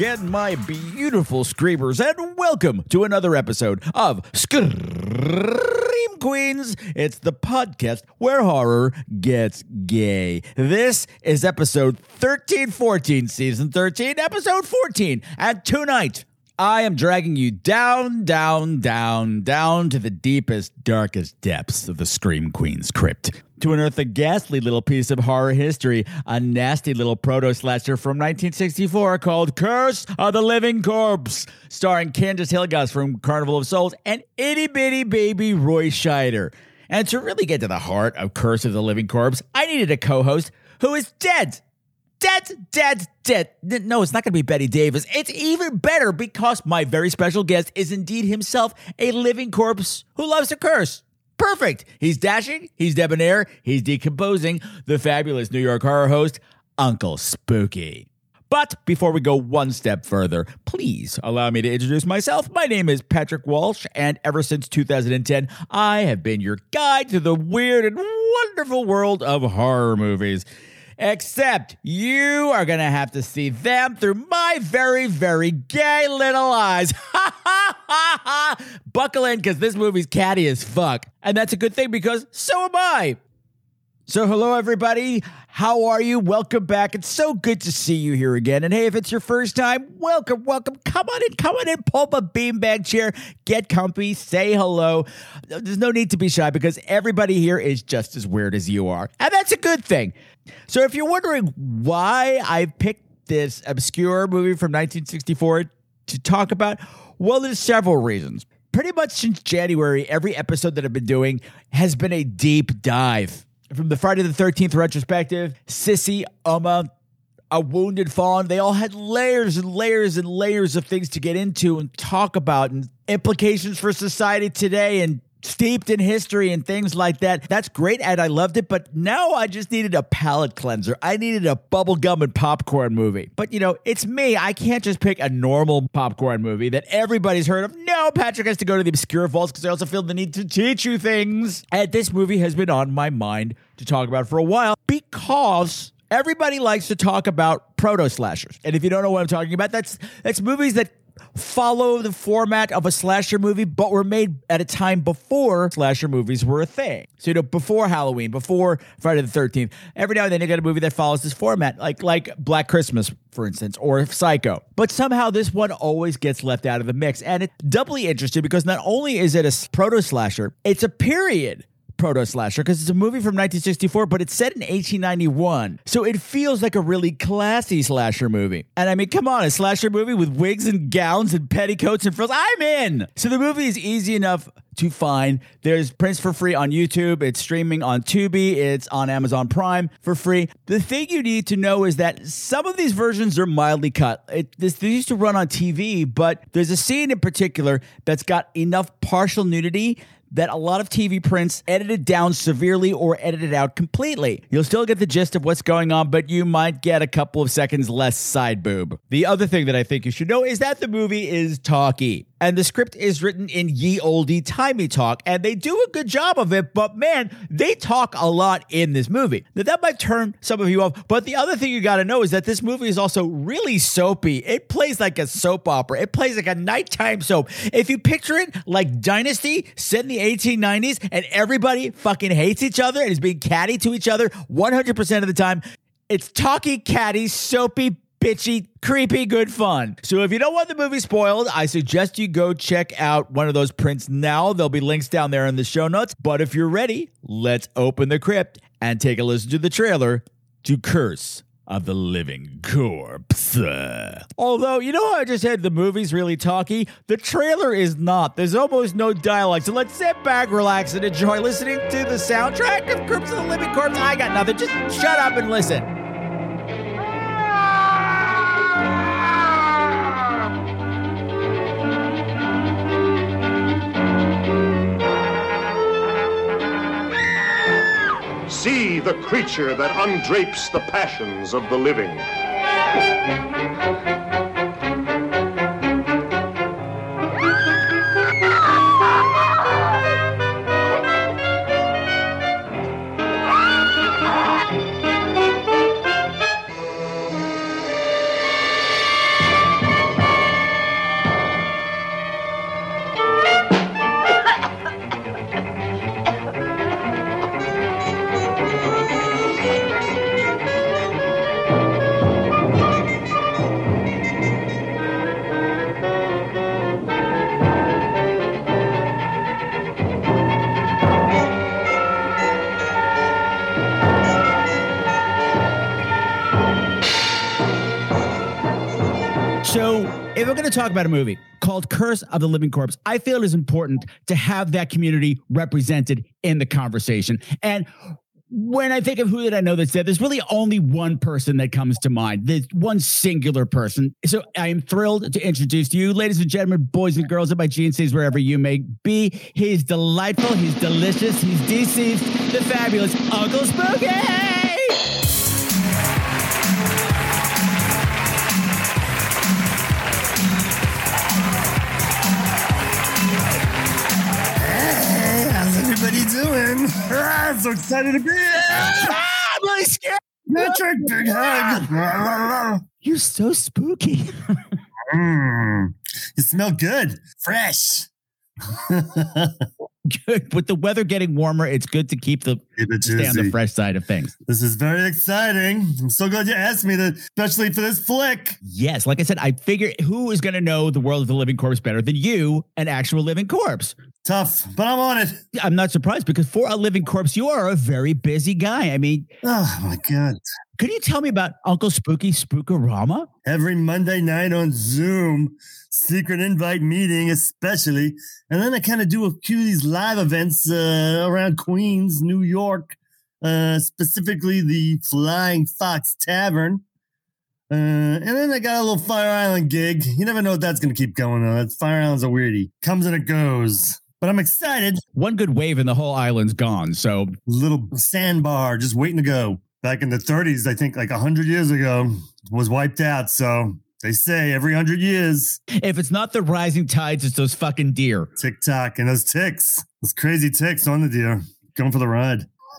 Again, my beautiful screamers, and welcome to another episode of Scream Queens. It's the podcast where horror gets gay. This is episode 1314, season 13, episode 14. And tonight, I am dragging you down, down, down, down to the deepest, darkest depths of the Scream Queen's crypt to unearth a ghastly little piece of horror history, a nasty little proto slasher from 1964 called Curse of the Living Corpse, starring Candace Hilligoss from Carnival of Souls and itty bitty baby Roy Scheider. And to really get to the heart of Curse of the Living Corpse, I needed a co host who is dead. Dead, dead, dead. No, it's not going to be Bette Davis. It's even better because my very special guest is indeed himself a living corpse who loves to curse. Perfect. He's dashing, he's debonair, he's decomposing. The fabulous New York horror host, Uncle Spooky. But before we go one step further, please allow me to introduce myself. My name is Patrick Walsh, and ever since 2010, I have been your guide to the weird and wonderful world of horror movies. Except you are going to have to see them through my very, very gay little eyes. Ha ha ha ha! Buckle in because this movie's catty as fuck. And that's a good thing because so am I. So, hello, everybody. How are you? Welcome back. It's so good to see you here again. And hey, if it's your first time, welcome, welcome. Come on in, come on in, pull up a beanbag chair, get comfy, say hello. There's no need to be shy because everybody here is just as weird as you are. And that's a good thing. So, if you're wondering why I picked this obscure movie from 1964 to talk about, well, there's several reasons. Pretty much since January, every episode that I've been doing has been a deep dive from the Friday the 13th retrospective, Sissy, Uma, A Wounded Fawn, they all had layers and layers and layers of things to get into and talk about and implications for society today and steeped in history and things like that. That's great and I loved it, but now I just needed a palate cleanser. I needed a bubblegum and popcorn movie. But you know, it's me. I can't just pick a normal popcorn movie that everybody's heard of. No, Patrick has to go to the obscure vaults because I also feel the need to teach you things. And this movie has been on my mind to talk about for a while because everybody likes to talk about proto slashers. And if you don't know what I'm talking about, that's that's movies that follow the format of a slasher movie, but were made at a time before slasher movies were a thing. So, you know, before Halloween, before Friday the 13th, every now and then you get a movie that follows this format, like like Black Christmas, for instance, or Psycho. But somehow this one always gets left out of the mix. And it's doubly interesting because not only is it a proto slasher, it's a period proto slasher because it's a movie from 1964, but it's set in 1891. So it feels like a really classy slasher movie. And I mean, come on, a slasher movie with wigs and gowns and petticoats and frills. I'm in. So the movie is easy enough to find. There's prints for free on YouTube. It's streaming on Tubi. It's on Amazon Prime for free. The thing you need to know is that some of these versions are mildly cut. It, this, they used to run on TV, but there's a scene in particular that's got enough partial nudity that a lot of TV prints edited down severely or edited out completely. You'll still get the gist of what's going on, but you might get a couple of seconds less side boob. The other thing that I think you should know is that the movie is talky. And the script is written in ye oldie timey talk, and they do a good job of it, but man, they talk a lot in this movie. Now, that might turn some of you off, but the other thing you gotta know is that this movie is also really soapy. It plays like a soap opera, it plays like a nighttime soap. If you picture it like Dynasty set in the 1890s and everybody fucking hates each other and is being catty to each other 100% of the time, it's talky, catty, soapy, bitchy, creepy, good fun. So if you don't want the movie spoiled, I suggest you go check out one of those prints now. There'll be links down there in the show notes. But if you're ready, let's open the crypt and take a listen to the trailer to Curse of the Living Corpse. Although, you know I just said the movie's really talky? The trailer is not. There's almost no dialogue. So let's sit back, relax, and enjoy listening to the soundtrack of Crypt of the Living Corpse. I got nothing. Just shut up and listen. See the creature that undrapes the passions of the living. If we're going to talk about a movie called Curse of the Living Corpse, I feel it is important to have that community represented in the conversation. And when I think of who did I know that said, there's really only one person that comes to mind. There's one singular person. So I am thrilled to introduce to you, ladies and gentlemen, boys and girls of my GNCs, wherever you may be. He's delightful. He's delicious. He's deceased. The fabulous Uncle Spooky. Everybody doing? I'm so excited to be here. Ah, I'm really scared. Patrick, big hug. You're so spooky. Mm, you smell good, fresh. good. With the weather getting warmer, it's good to keep the stay on the fresh side of things. This is very exciting. I'm so glad you asked me to, especially for this flick. Yes, like I said, I figure who is going to know the world of the living corpse better than you, an actual living corpse? Tough, but I'm on it. I'm not surprised because for a living corpse, you are a very busy guy. I mean, Oh my god! could you tell me about Uncle Spooky Spookorama? Every Monday night on Zoom, secret invite meeting, especially, and then I kind of do a few of these live events uh, around Queens, New York, uh, specifically the Flying Fox Tavern. Uh, and then I got a little Fire Island gig. You never know what that's going to keep going though. That Fire Island's a weirdie. Comes and it goes. But I'm excited. One good wave and the whole island's gone. So Little sandbar just waiting to go. Back in the 30s, I think like 100 years ago, was wiped out. So they say every 100 years, if it's not the rising tides, it's those fucking deer. tick tock, and those ticks, those crazy ticks on the deer, going for the ride.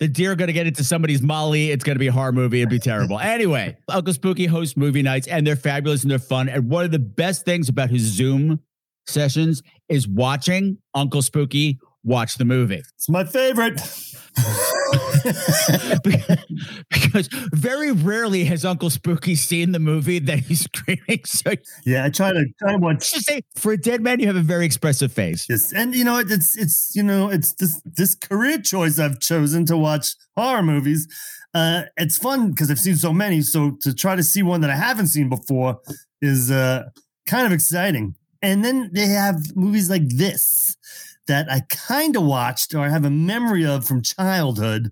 The deer are going to get into somebody's molly. It's going to be a horror movie. It'd be terrible. Anyway, Uncle Spooky hosts movie nights, and they're fabulous and they're fun. And one of the best things about his Zoom sessions is watching Uncle Spooky watch the movie. it's my favorite. because very rarely has Uncle Spooky seen the movie that he's screaming. So yeah, I try to try to watch. just say, for a dead man, you have a very expressive face. Yes, and you know it's it's you know it's this this career choice I've chosen to watch horror movies. Uh, it's fun because I've seen so many. So to try to see one that I haven't seen before is uh, kind of exciting. And then they have movies like this that I kind of watched or I have a memory of from childhood,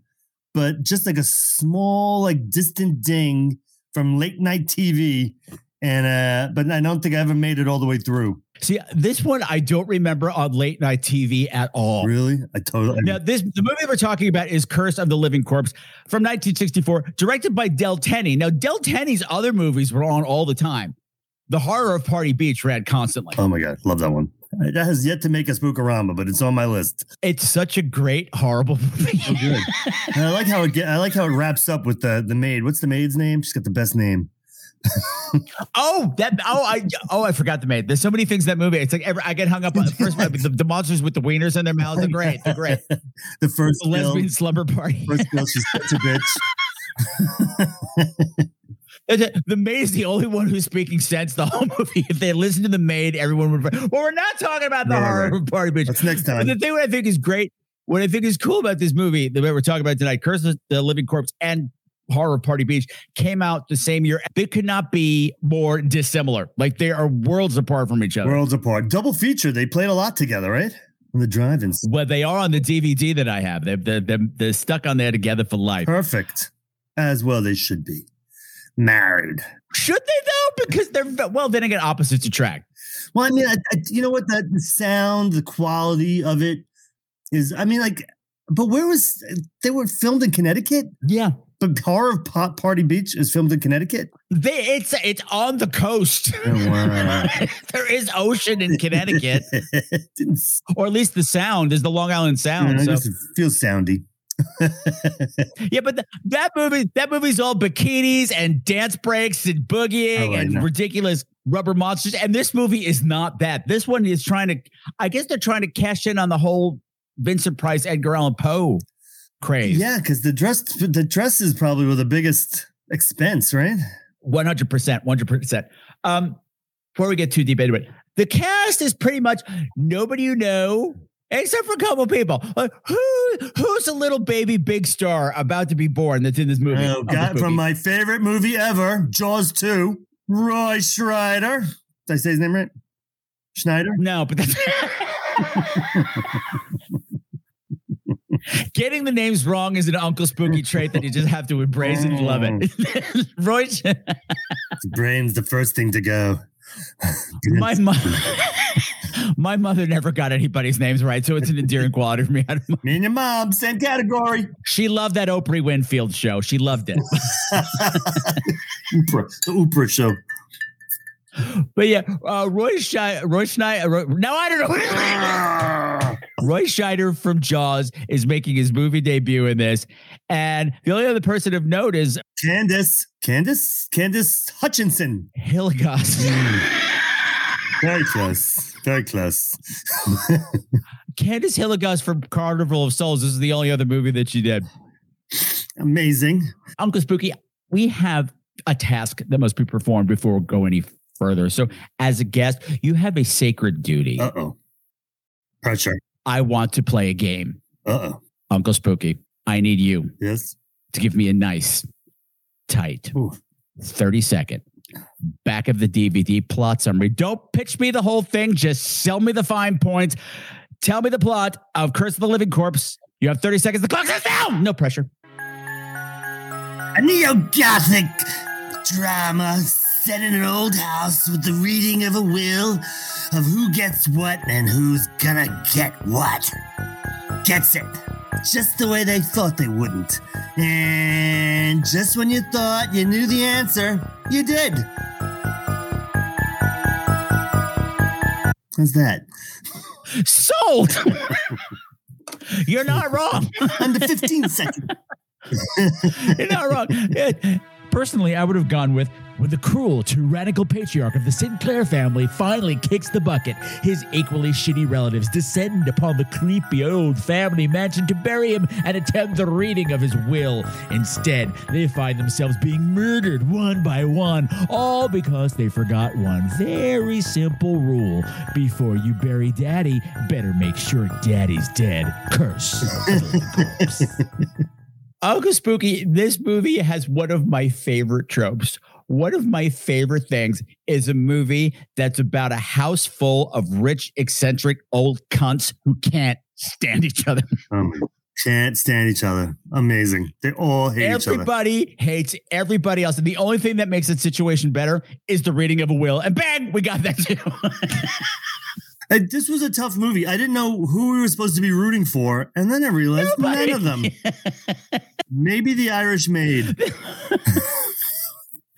but just like a small, like distant ding from late night TV. And uh, but I don't think I ever made it all the way through. See, this one I don't remember on late night TV at all. Really, I totally. Now, this the movie we're talking about is Curse of the Living Corpse from 1964, directed by Del Tenney. Now, Del Tenney's other movies were on all the time. The Horror of Party Beach ran constantly. Oh my god, love that one. That has yet to make a spookorama, but it's on my list. It's such a great, horrible movie. So good. and I like how it get, I like how it wraps up with the the maid. What's the maid's name? She's got the best name. oh, that oh I oh I forgot the maid. There's so many things in that movie. It's like every, I get hung up on the first the, the monsters with the wieners in their mouths. They're great. They're great. The first The lesbian slumber party. first kill, she's such a bitch. The the maid is the only one who's speaking sense the whole movie. If they listened to the maid, everyone would. Well, we're not talking about the right, horror of party beach. That's next But time. the thing I think is great, what I think is cool about this movie, the way we're talking about tonight, Curse of the Living Corpse, and Horror Party Beach came out the same year. They could not be more dissimilar. Like they are worlds apart from each other. Worlds apart. Double feature. They played a lot together, right? On the drive-ins. Well, they are on the DVD that I have. They're, they're, they're, they're stuck on there together for life. Perfect. As well, they should be married. Should they though? Because they're well, then again, opposites attract. Well, I mean, I, I, you know what? That the sound, the quality of it is. I mean, like, but where was they were filmed in Connecticut? Yeah, But Horror Pot Party Beach is filmed in Connecticut. they it's it's on the coast. Oh, wow. there is ocean in Connecticut, or at least the sound is the Long Island Sound. I so it feels soundy. yeah, but th- that movie that movie's all bikinis and dance breaks and boogieing Oh, and know. ridiculous rubber monsters. And this movie is not that. This one is trying to. I guess they're trying to cash in on the whole Vincent Price, Edgar Allan Poe craze. Yeah, because the dress, the dress is probably were the biggest expense, right? One hundred percent, one hundred percent. Um, before we get too deep into it, the cast is pretty much nobody you know, except for a couple people. Like, who who's a little baby big star about to be born that's in this movie? Oh, this God, from my favorite movie ever, Jaws 2, Roy Schreider. Did I say his name right? Schneider? no, but that's Getting the names wrong is an Uncle Spooky trait that you just have to embrace and love it. Mm. Roy, The brain's the first thing to go. My mother, my mother never got anybody's names right, so it's an endearing quality for me. Me and your mom, same category. She loved that Oprah Winfield show. She loved it. Oprah, the Oprah show. But yeah, uh, Roy Scheider, Roy Schneider. Roy, no, I don't know. Roy Scheider from Jaws is making his movie debut in this, and the only other person of note is Candace, Candace, Candace Hutchinson. Hilgos. Very close. Very close. Candace Hilligoss from Carnival of Souls. This is the only other movie that she did. Amazing. Uncle Spooky, we have a task that must be performed before we go any further. So, as a guest, you have a sacred duty. Uh oh. Pressure. I want to play a game. Uh oh. Uncle Spooky, I need you Yes. to give me a nice, tight, Ooh. 30 second back of the DVD plot summary. Don't pitch me the whole thing, just sell me the fine points. Tell me the plot of Curse of the Living Corpse. You have 30 seconds. The clock says down. No pressure. A neo Gothic drama set in an old house with the reading of a will of who gets what and who's gonna get what. Gets it. Just the way they thought they wouldn't. And just when you thought you knew the answer, you did. How's that? Sold. You're not wrong. Under 15 seconds. You're not wrong. Personally, I would have gone with when the cruel, tyrannical patriarch of the Sinclair family finally kicks the bucket. His equally shitty relatives descend upon the creepy old family mansion to bury him and attempt the reading of his will. Instead, they find themselves being murdered one by one, all because they forgot one very simple rule: before you bury Daddy, better make sure Daddy's dead. Curse. of the corpse. Uncle Spooky, this movie has one of my favorite tropes. One of my favorite things is a movie that's about a house full of rich, eccentric old cunts who can't stand each other. Um, can't stand each other. Amazing. They all hate each other. Everybody hates everybody else. And the only thing that makes the situation better is the reading of a will. And bang, we got that too. Uh, this was a tough movie. I didn't know who we were supposed to be rooting for, and then I realized Nobody. none of them. Maybe the Irish maid.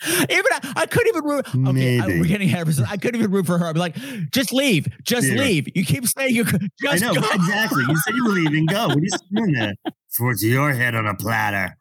even I, I couldn't even root. Okay, I, we're getting ahead of ourselves. I couldn't even root for her. I'd be like, just leave, just Here. leave. You keep saying you could I just know go. exactly. You said you were leaving. Go. What are you doing there? Towards your head on a platter.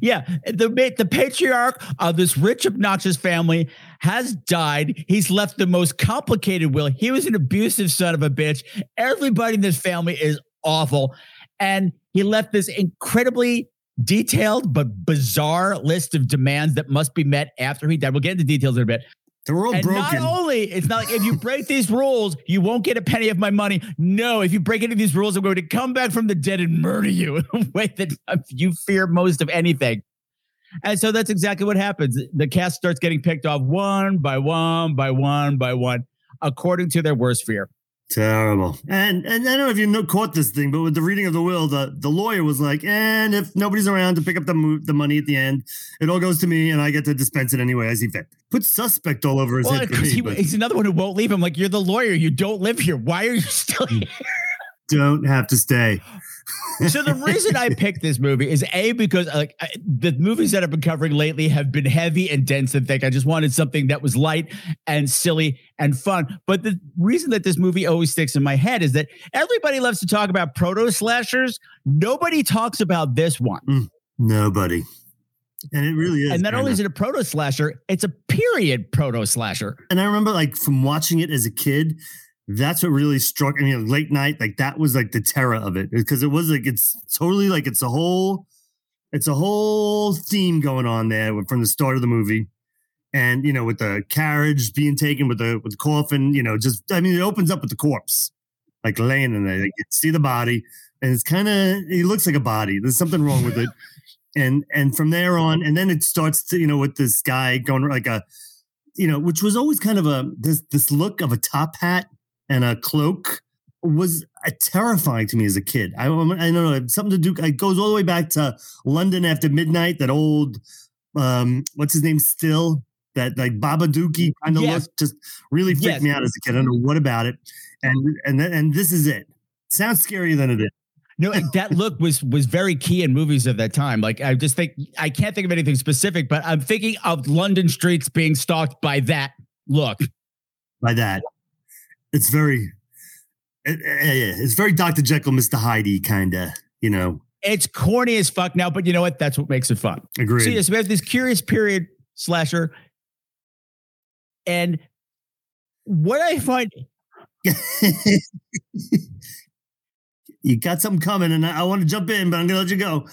Yeah, the the patriarch of this rich, obnoxious family has died. He's left the most complicated will. He was an abusive son of a bitch. Everybody in this family is awful, and he left this incredibly detailed but bizarre list of demands that must be met after he died. We'll get into details in a bit. They're all And broken. not only, it's not like if you break these rules, you won't get a penny of my money. No, if you break any of these rules, I'm going to come back from the dead and murder you in a way that you fear most of anything. And so that's exactly what happens. The cast starts getting picked off one by one by one by one, according to their worst fear. Terrible. And and I don't know if you know, caught this thing, but with the reading of the will, the, the lawyer was like, and if nobody's around to pick up the mo- the money at the end, it all goes to me and I get to dispense it anyway as he fit. Put suspect all over his Well, head. me, he- but he's another one who won't leave him. Like, you're the lawyer. You don't live here. Why are you still hmm. here? don't have to stay. So the reason I picked this movie is a because like I, the movies that I've been covering lately have been heavy and dense and thick. I just wanted something that was light and silly and fun. But the reason that this movie always sticks in my head is that everybody loves to talk about proto slashers. Nobody talks about this one. Mm, nobody. And it really is. and not only is it a proto slasher, it's a period proto slasher. and I remember like from watching it as a kid, that's what really struck me. late night, like that was like the terror of it because it was like it's totally like it's a whole, it's a whole theme going on there from the start of the movie, and you know with the carriage being taken with the with the coffin, you know, just I mean it opens up with the corpse like laying in there. Like, you see the body, and it's kind of it looks like a body. There's something wrong with it. And and from there on, and then it starts to you know with this guy going like a you know, which was always kind of a this this look of a top hat and a cloak was uh, terrifying to me as a kid. I, I don't know something to do. It goes all the way back to London after midnight. That old, um, what's his name? Still that like Babadookie kind of Yes. look just really freaked Yes. me out as a kid. I don't know what about it, and and then- and this is it. Sounds scarier than it is. No, that look was was very key in movies of that time. Like I just think I can't think of anything specific, but I'm thinking of London streets being stalked by that look. By that, it's very, eh, eh, it- it- it's very Doctor Jekyll, Mister Hyde kind of. You know, It's corny as fuck now, but you know what? That's what makes it fun. agreed. So yes, we have this curious period slasher, and what I find you got something coming, and I, I want to jump in, but I'm gonna let you go.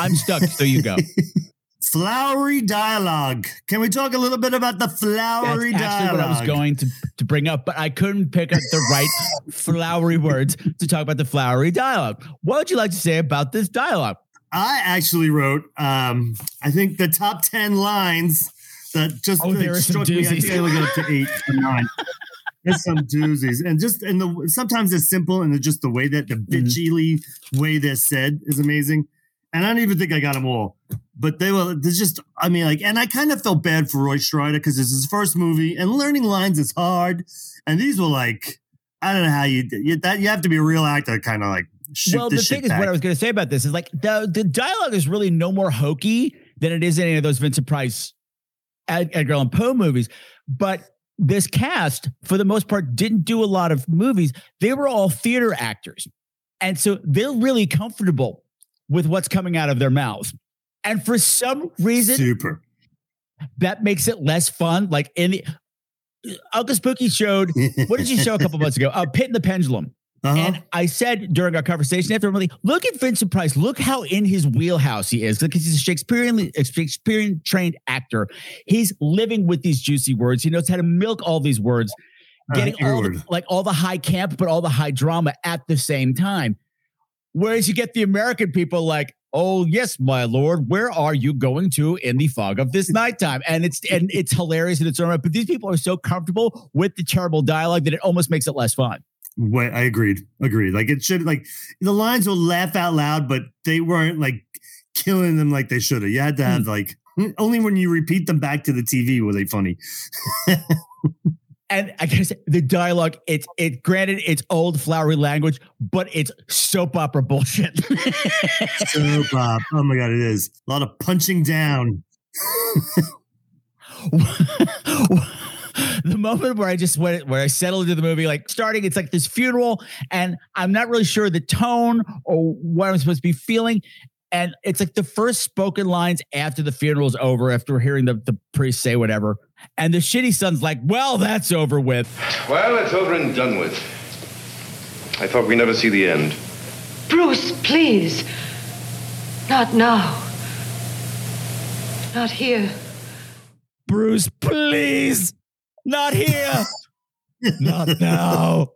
I'm stuck. So you go. Flowery dialogue. Can we talk a little bit about the That's flowery actually dialogue? what I was going to, to bring up, but I couldn't pick up the right flowery words to talk about the flowery dialogue. What would you like to say about this dialogue? I actually wrote, um, I think the top ten lines that just Oh, there struck me. I think I got up to eight or nine. There's some doozies, and just and the sometimes they're simple, and just the way that the Mm-hmm. way they're said is amazing. And I don't even think I got them all, but they were. There's just, I mean, like, and I kind of felt bad for Roy Schreider because it's his first movie, and learning lines is hard. And these were like, I don't know how you, you that you have to be a real actor, to kind of like well, the thing is, back. what I was going to say about this is like the the dialogue is really no more hokey than it is in any of those Vincent Price, Ed- Edgar Allan Poe movies. But this cast, for the most part, didn't do a lot of movies. They were all theater actors, and so they're really comfortable with what's coming out of their mouths. And for some reason, Super. that makes it less fun. Like in the Uncle Spooky showed, what did you show a couple months ago? Uh, Pit in the Pendulum. Uh-huh. And I said during our conversation after, really, look at Vincent Price. Look how in his wheelhouse he is. Look, he's a Shakespearean, Shakespearean trained actor. He's living with these juicy words. He knows how to milk all these words, Uh, getting every all the, like all the high camp, but all the high drama at the same time. Whereas you get the American people like, oh yes, my lord, where are you going to in the fog of this nighttime? And it's and it's hilarious in its own right. But these people are so comfortable with the terrible dialogue that it almost makes it less fun. Wait, I agreed. Agreed. Like it should like the lines will laugh out loud, but they weren't like killing them like they should have. You had to hmm. have like only when you repeat them back to the TV were they funny. and I guess the dialogue, it's it granted it's old flowery language, but it's soap opera bullshit. So Bob, oh my god, it is a lot of punching down. the moment where I just went where I settled into the movie, like starting, it's like this funeral, and I'm not really sure the tone or what I'm supposed to be feeling. And it's like the first spoken lines after the funeral's over, after hearing the, the priest say whatever. And the shitty son's like, well, that's over with. Well, it's over and done with. I thought we'd never see the end. Bruce, please. Not now. Not here. Bruce, please, not here, not now.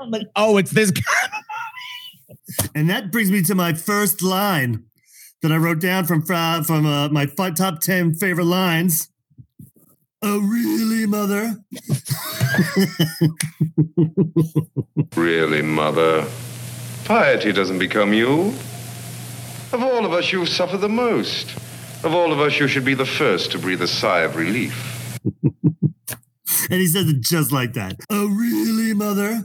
I'm like, oh, it's this guy. And that brings me to my first line that I wrote down from from uh, my top ten favorite lines. Oh, really, mother? Really, Mother? Piety doesn't become you. Of all of us, you suffer the most. Of all of us, you should be the first to breathe a sigh of relief. And he says it just like that. Oh, really, mother?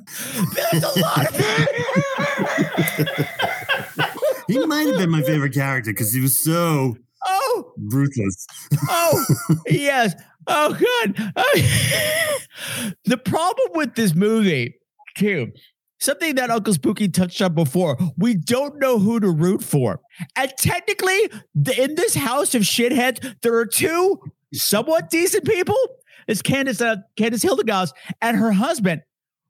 he might have been my favorite character because he was so Oh, ruthless. oh, yes. Oh, God. the problem with this movie, too, something that Uncle Spooky touched on before, we don't know who to root for. And technically, in this house of shitheads, there are two somewhat decent people. It's Candace, uh, Candace and her husband,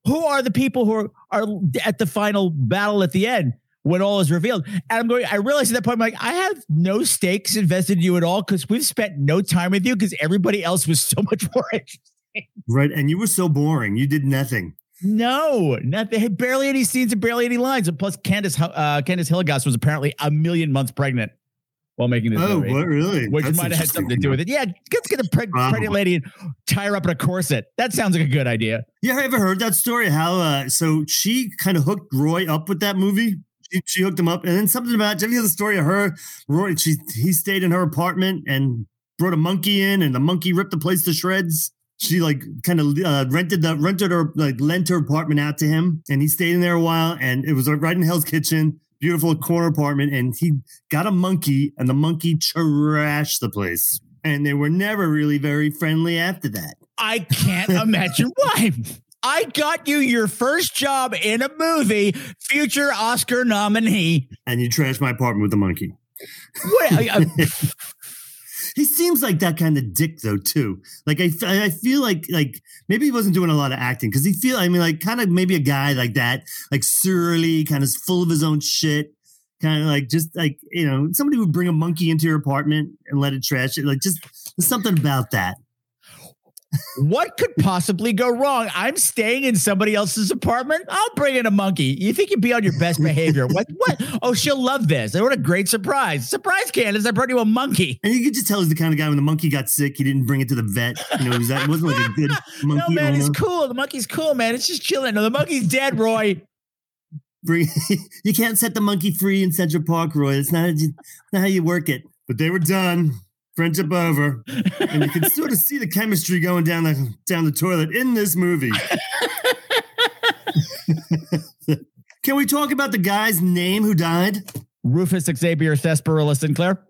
who are the people who are, are at the final battle at the end when all is revealed. And I'm going, I realized at that point, I'm like, I have no stakes invested in you at all because we've spent no time with you because everybody else was so much more interesting. Right. And you were so boring. You did nothing. No, not they had barely any scenes and barely any lines. And plus, Candace uh, Candace Hilligoss was apparently a million months pregnant while making this Oh, movie. what really? Which That's might have had something to do with it. Yeah, let's get a preg- pregnant lady and tie her up in a corset. That sounds like a good idea. Yeah, I ever heard that story? How uh so she kind of hooked Roy up with that movie. She, she hooked him up, and then something about. Did you the story of her? Roy, she he stayed in her apartment and brought a monkey in, and the monkey ripped the place to shreds. She like kind of uh, rented the rented her like lent her apartment out to him, and he stayed in there a while. And it was right in Hell's Kitchen, beautiful corner apartment. And he got a monkey, and the monkey trashed the place. And they were never really very friendly after that. I can't imagine why. I got you your first job in a movie, future Oscar nominee. And you trashed my apartment with the monkey. What? I, uh, I- uh, He seems like that kind of dick though too. Like I, I feel like like maybe he wasn't doing a lot of acting because he feel I mean like kind of maybe a guy like that, like surly, kind of full of his own shit, kind of like just like you know somebody would bring a monkey into your apartment and let it trash it. Like just something about that. What could possibly go wrong? I'm staying in somebody else's apartment. I'll bring in a monkey. You think you'd be on your best behavior? What? What? Oh, she'll love this. What a great surprise! Surprise, Candace! I brought you a monkey. And you could just tell he's the kind of guy when the monkey got sick, he didn't bring it to the vet. You know, he was that it wasn't like a good monkey no, man, owner. he's cool. The monkey's cool, man. It's just chilling. No, the monkey's dead, Roy. Bring you can't set the monkey free in Central Park, Roy. It's not, it's not how you work it. But they were done. Friendship over. And you can sort of see the chemistry going down the down the toilet in this movie. can we talk about the guy's name who died? Rufus Xavier Thesperilla Sinclair.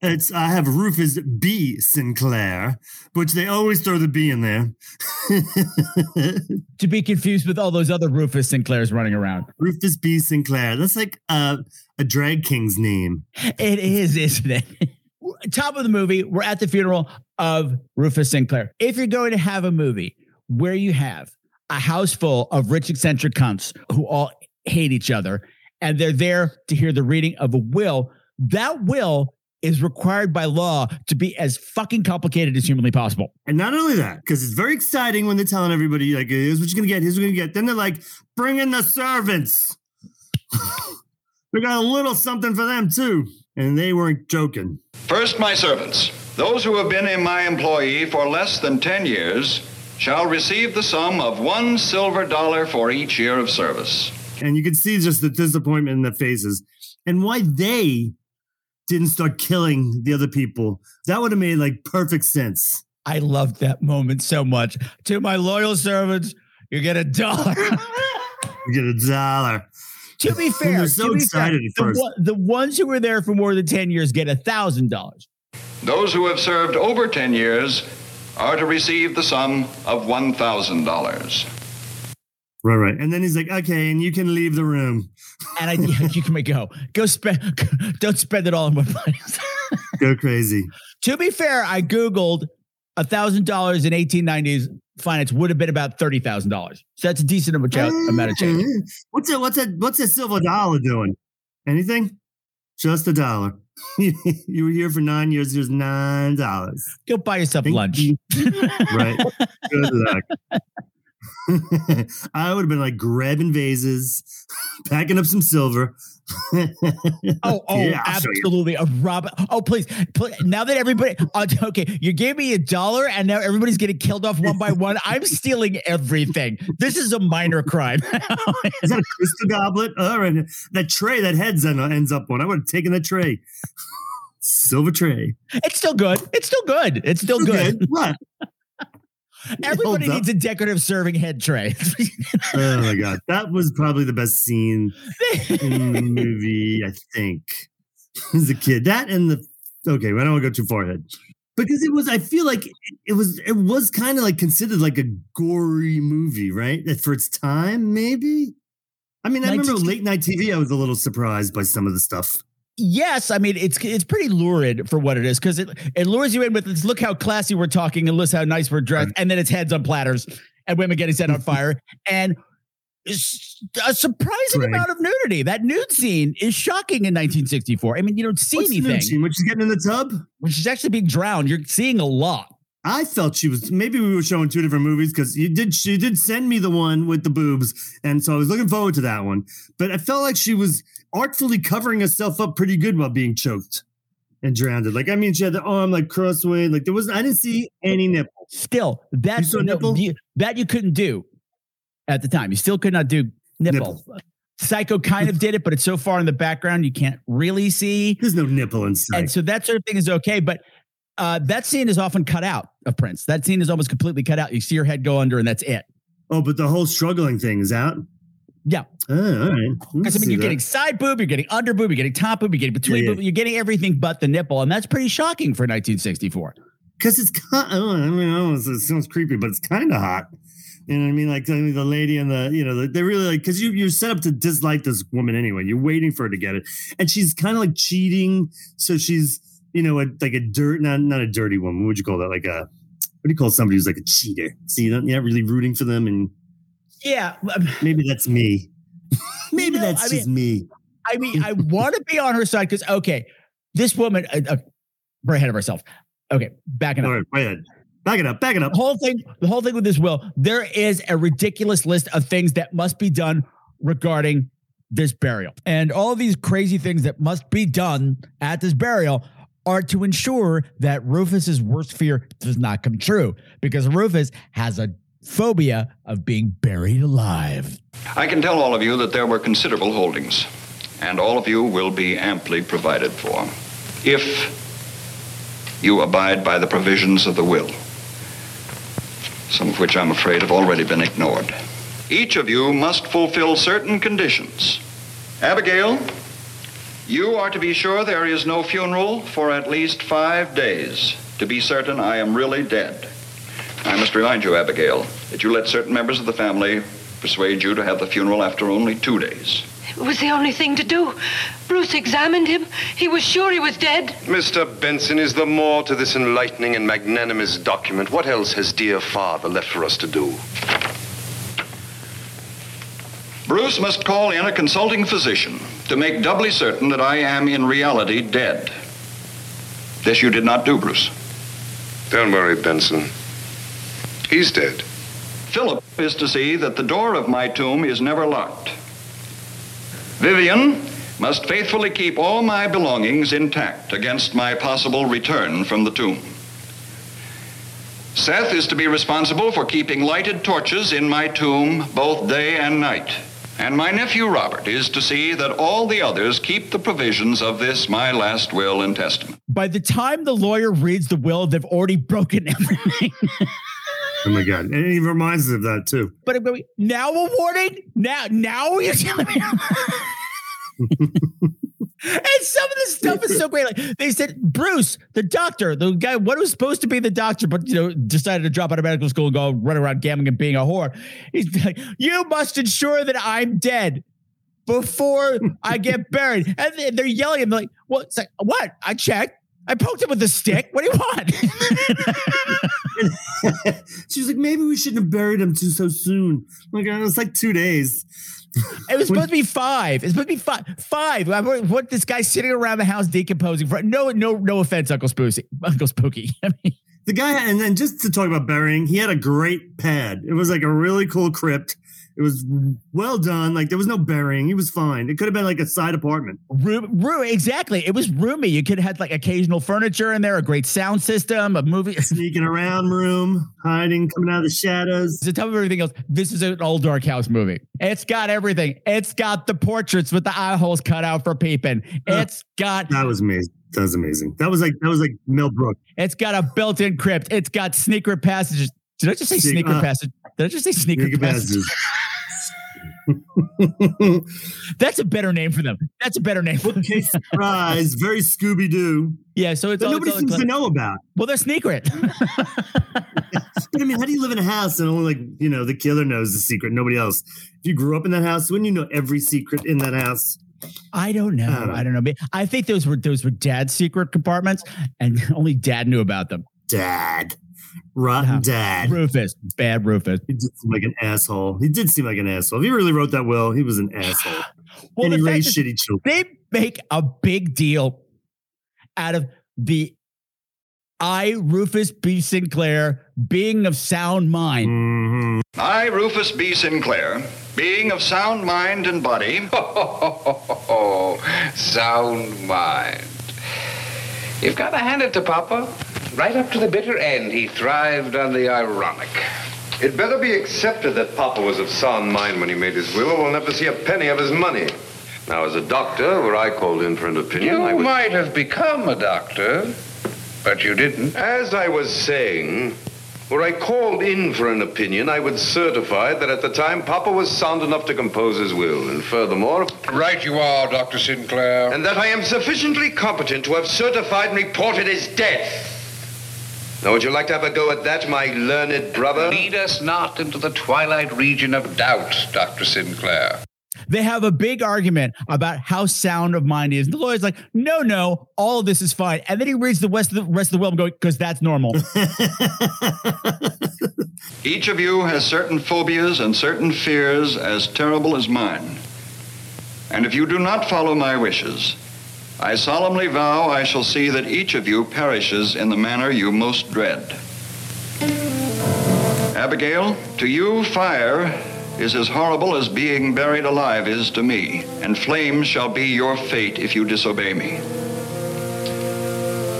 It's I have Rufus B. Sinclair, which they always throw the B in there. To be confused with all those other Rufus Sinclairs running around. Rufus B. Sinclair. That's like uh, a drag king's name. It is, isn't it? Top of the movie, we're at the funeral of Rufus Sinclair. If you're going to have a movie where you have a house full of rich eccentric cunts who all hate each other and they're there to hear the reading of a will, that will is required by law to be as fucking complicated as humanly possible. And not only that, because it's very exciting when they're telling everybody, like, here's what you're gonna get, here's what you're gonna get. Then they're like, bring in the servants. we got a little something for them too. And they weren't joking. First, my servants. Those who have been in my employee for less than 10 years shall receive the sum of one silver dollar for each year of service. And you can see just the disappointment in their faces. And why they didn't start killing the other people. That would have made like perfect sense. I loved that moment so much. To my loyal servants, you get a dollar. You get a dollar. To be fair, so to be excited fair, the, the ones who were there for more than 10 years get a thousand dollars. Those who have served over 10 years are to receive the sum of $1,000. Right, right. And then he's like, okay, and you can leave the room. And I you can make go. Go spend don't spend it all in one place. Go crazy. to be fair, I Googled a thousand dollars in 1890s finance would have been about thirty thousand dollars. So that's a decent amount of amount of change. Mm-hmm. What's a what's a what's a silver dollar doing? Anything? Just a dollar. you were here for nine years. Here's nine dollars. Go buy yourself lunch. right. Good luck. I would have been like grabbing vases, packing up some silver. Oh, oh, Yeah, I'll show you. absolutely. A Robin. Oh, please, please. Now that everybody, uh, okay, you gave me a dollar and now everybody's getting killed off one by one. I'm stealing everything. This is a minor crime. Is that a crystal goblet? All right. That tray that heads on, ends up on. I would have taken the tray. Silver tray. it's still good. It's still good. It's still good. What? Everybody oh, needs a decorative serving head tray. Oh my god. That was probably the best scene in the movie, I think. As a kid. That and the okay, I don't want to go too far ahead. Because it was, I feel like it- was it was kind of like considered like a gory movie, right? For its time, maybe. I mean, I remember late night TV, I was a little surprised by some of the stuff. Yes, I mean it's it's pretty lurid for what it is because it it lures you in with this, look how classy we're talking and look how nice we're dressed, and then it's heads on platters and women getting set on fire and a surprising Right. amount of nudity. That nude scene is shocking in 1964. I mean, you don't see What's the nude anything scene when she's getting in the tub? when she's actually being drowned. You're seeing a lot. I felt she was maybe we were showing two different movies because you did she did send me the one with the boobs, and so I was looking forward to that one. But I felt like she was artfully covering herself up pretty good while being choked and drowned. Like I mean, she had the arm like crossway, like there wasn't. I didn't see any nipple. Still, You that's saw no, nipple? you- that you couldn't do at the time. You still could not do nipple. Psycho kind of did it, but it's so far in the background you can't really see. There's no nipple inside. And so that sort of thing is okay, but uh, that scene is often cut out of Prince. That scene is almost completely cut out. You see her head go under, and that's it. oh, but the whole struggling thing is out. Yeah, Oh, all right. because I mean, you're getting side boob, you're getting under boob, you're getting top boob, you're getting between Yeah, yeah. boob, you're getting everything but the nipple, and that's pretty shocking for 1964. because it's kind. I I mean, I don't know, it sounds creepy, but it's kind of hot. You know what I mean? Like I mean, the lady and the you know the, they really like because you you're set up to dislike this woman anyway. You're waiting for her to get it, and she's kind of like cheating. So she's you know a, like a dirt not not a dirty woman. What would you call that? Like a what do you call somebody who's like a cheater? So you don't, you're not really rooting for them, and Yeah, um, maybe that's me. maybe know, that's I just me. I mean, I want to be on her side because okay, this woman, uh, uh, we're ahead of ourselves. Okay, backing up. All right, go ahead. Back it up. Back it up. The whole thing, the whole thing with this will, there is a ridiculous list of things that must be done regarding this burial. And all of these crazy things that must be done at this burial are to ensure that Rufus's worst fear does not come true because Rufus has a phobia of being buried alive. I can tell all of you that there were considerable holdings, and all of you will be amply provided for if you abide by the provisions of the will, some of which I'm afraid have already been ignored. Each of you must fulfill certain conditions. Abigail, you are to be sure there is no funeral for at least five days. To be certain I am really dead. I must remind you, Abigail, that you let certain members of the family persuade you to have the funeral after only two days. It was the only thing to do. Bruce examined him. He was sure he was dead. Mr. Benson, is there more to this enlightening and magnanimous document? What else has dear father left for us to do? Bruce must call in a consulting physician to make doubly certain that I am in reality dead. This you did not do, Bruce. Don't worry, Benson. He's dead. Philip is to see that the door of my tomb is never locked. Vivian must faithfully keep all my belongings intact against my possible return from the tomb. Seth is to be responsible for keeping lighted torches in my tomb both day and night. And my nephew Robert is to see that all the others keep the provisions of this my last will and testament. By the time the lawyer reads the will, they've already broken everything. Oh my god! And he reminds us of that too. But but now a warning? Now now you're telling me. and some of this stuff is so great. Like they said, Bruce, the doctor, the guy, what was supposed to be the doctor, but you know, decided to drop out of medical school and go run around gambling and being a whore. He's like, you must ensure that I'm dead before I get buried. And they- they're yelling at him like, what? It's like, what? I checked. I poked him with a stick. What do you want? she was like, maybe we shouldn't have buried him too so soon. Like it was like two days. It was supposed to be five. It's supposed to be five. Five. What this guy sitting around the house decomposing for? No, no, no offense, Uncle Spooky. Uncle Spooky. I mean, The guy, and then just to talk about burying, he had a great pad. It was like a really cool crypt. It was well done. Like there was no burying. He was fine. It could have been like a side apartment. room, room, exactly. It was roomy. You could have had like occasional furniture in there, a great sound system, a movie. Sneaking around room, hiding, coming out of the shadows. To top of everything else, this is an old dark house movie. It's got everything. It's got the portraits with the eye holes cut out for peeping. It's got That was amazing. That was amazing. That was like that was like Mel Brooks. it's got a built-in crypt. It's got sneaker passages. Did I just say sneaker uh, passage? Did I just say sneaker, Sneaker passages? passages. That's a better name for them. That's a better name. Bookcase surprise, very Scooby Doo. yeah, so it's all, nobody it's seems to know about. Well, they're secret. I mean, how do you live in a house and only like you know the killer knows the secret, nobody else? If you grew up in that house, wouldn't you know every secret in that house? I don't know. I don't know. I don't know. I think those were those were dad's secret compartments, and only dad knew about them. Dad, rotten Yeah. dad. Rufus, bad Rufus. He did seem like an asshole. He did seem like an asshole. If he really wrote that will, he was an asshole. Well, and he raised shitty children. they make a big deal out of the I, Rufus B. Sinclair, being of sound mind. Mhm. I, Rufus B. Sinclair, being of sound mind and body, sound mind. You've got to hand it to Papa. Right up to the bitter end, he thrived on the ironic. It better be accepted that Papa was of sound mind when he made his will, or we'll never see a penny of his money. Now, as a doctor, were I called in for an opinion, You I would... might have become a doctor, but you didn't. As I was saying, were I called in for an opinion, I would certify that at the time Papa was sound enough to compose his will, and furthermore, Right you are, Dr. Sinclair. and that I am sufficiently competent to have certified and reported his death. Now, would you like to have a go at that, my learned brother? Lead us not into the twilight region of doubt, Dr. Sinclair. They have a big argument about how sound of mind is. The lawyer's like, no, no, all of this is fine. And then he reads the rest of the rest of the will and going, because that's normal. each of you has certain phobias and certain fears as terrible as mine. And if you do not follow my wishes, I solemnly vow I shall see that each of you perishes in the manner you most dread. Abigail, to you, fire is as horrible as being buried alive is to me, and flames shall be your fate if you disobey me.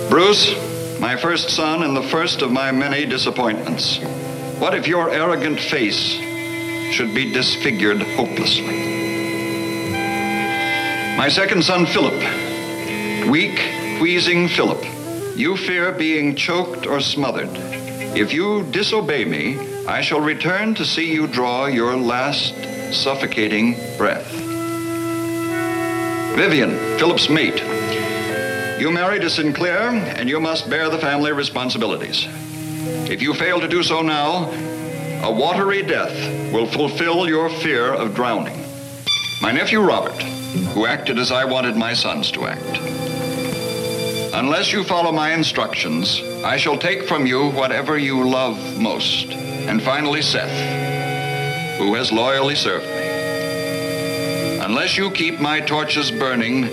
Bruce, my first son and the first of my many disappointments, what if your arrogant face should be disfigured hopelessly? My second son, Philip, weak, wheezing Philip, you fear being choked or smothered. If you disobey me, I shall return to see you draw your last suffocating breath. Vivian, Philip's mate, you married a Sinclair, and you must bear the family responsibilities. If you fail to do so now, a watery death will fulfill your fear of drowning. My nephew Robert, who acted as I wanted my sons to act. Unless you follow my instructions, I shall take from you whatever you love most. And finally, Seth, who has loyally served me. Unless you keep my torches burning,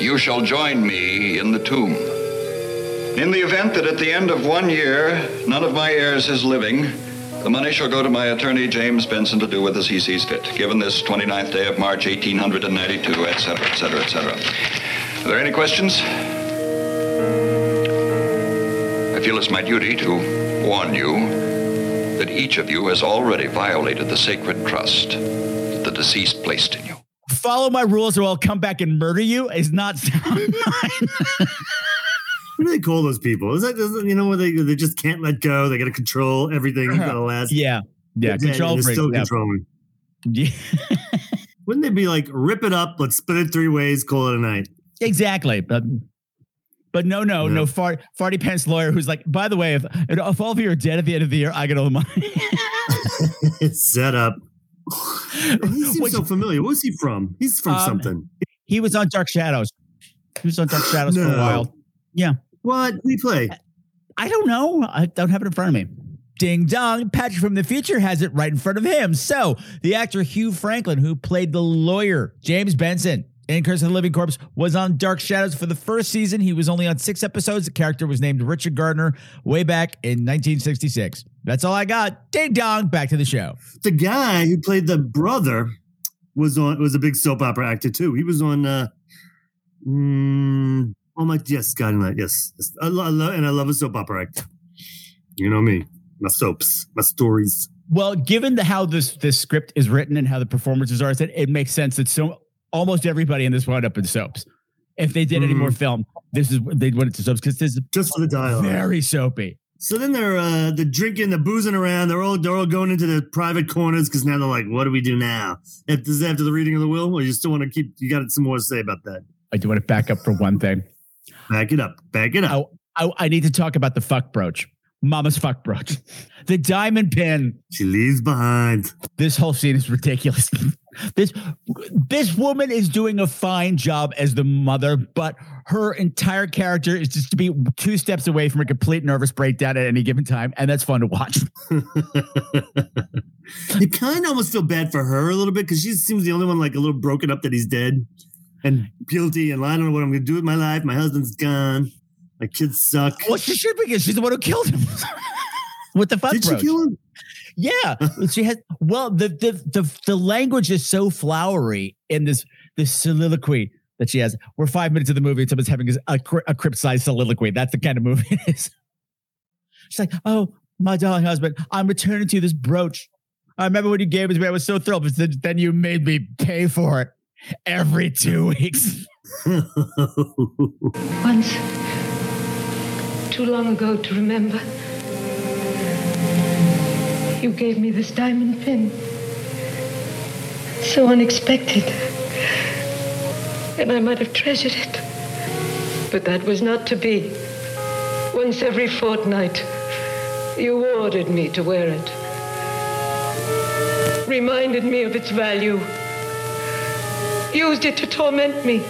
you shall join me in the tomb. In the event that at the end of one year none of my heirs is living, the money shall go to my attorney James Benson to do with as he sees fit, given this 29th day of March 1892, etc., etc., etc. Are there any questions? I feel it's my duty to warn you that each of you has already violated the sacred trust that the deceased placed in you. Follow my rules or I'll come back and murder you is not sound mind. What do they call those people? Is that is that, you know what they they just can't let go? They got to control everything. Got to uh-huh. last. yeah. Yeah. They're Control they're still Yeah. controlling. Yeah. Wouldn't they be like rip it up? Let's split it three ways. Call it a night. Exactly. But but no, no, no. Fart, Farty Pence lawyer who's like, by the way, if, if all of you are dead at the end of the year, I get all the money. It's set up. He seems What- so familiar. Where's he from? He's from Um, something. he was on Dark Shadows. He was on Dark Shadows for a while. Yeah. What? He play? I don't know. I don't have it in front of me. Ding dong, Patrick from the future has it right in front of him. So, the actor Hugh Franklin, who played the lawyer James Benson in Curse of the Living Corpse, was on Dark Shadows for the first season. He was only on six episodes. The character was named Richard Gardner way back in 1966. That's all I got. Ding dong, back to the show. The guy who played the brother was on was a big soap opera actor too. He was on uh mm, oh my yes, Guiding Light, yes. yes. I lo- I lo- and I love a soap opera actor. You know me. My soaps, my stories. Well, given the, how this this script is written and how the performances are, it, it makes sense that so almost everybody in this wound up in soaps. If they did any more film, this is they went into soaps because this is Just for the dialogue. very soapy. So then they're uh they're drinking, they're boozing around, they're all they're all going into the private corners because now they're like, what do we do now? If this is after the reading of the will, or you still want to keep you got some more to say about that. I do want to back up for one thing. Back it up. Back it up. I, I, I need to talk about the fuck brooch. Mama's fuck brooch. The diamond pin. She leaves behind. This whole scene is ridiculous. this this woman is doing a fine job as the mother, but her entire character is just to be two steps away from a complete nervous breakdown at any given time, and that's fun to watch. you kind of almost feel bad for her a little bit because she seems the only one like a little broken up that he's dead and guilty and I don't know what I'm going to do with my life. My husband's gone. My kids suck. Well, she should be because she's the one who killed him with the fuck Did she kill him? Yeah, she has. Well, the, the the the language is so flowery in this this soliloquy that she has. We're five minutes of the movie, and someone's having a, a crypt sized soliloquy. That's the kind of movie it is. She's like, "Oh, my darling husband, I'm returning to you this brooch. I remember when you gave it to me. I was so thrilled, but then- then you made me pay for it every two weeks." Once, too long ago to remember, you gave me this diamond pin. So unexpected. And I might have treasured it. But that was not to be. Once every fortnight, you ordered me to wear it. Reminded me of its value. Used it to torment me.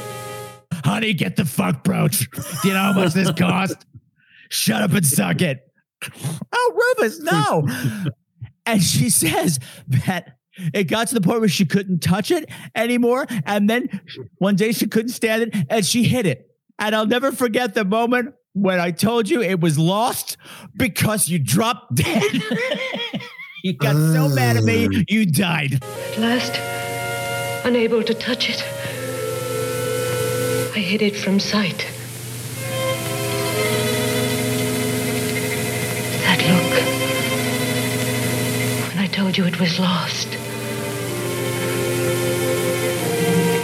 Honey, get the fuck brooch. Do you know how much this cost? Shut up and suck it. Oh, Rufus, no. And she says that it got to the point where she couldn't touch it anymore. And then one day she couldn't stand it and she hid it. And I'll never forget the moment when I told you it was lost because you dropped dead. you got so mad at me, you died. At last, unable to touch it, I hid it from sight. Told you it was lost,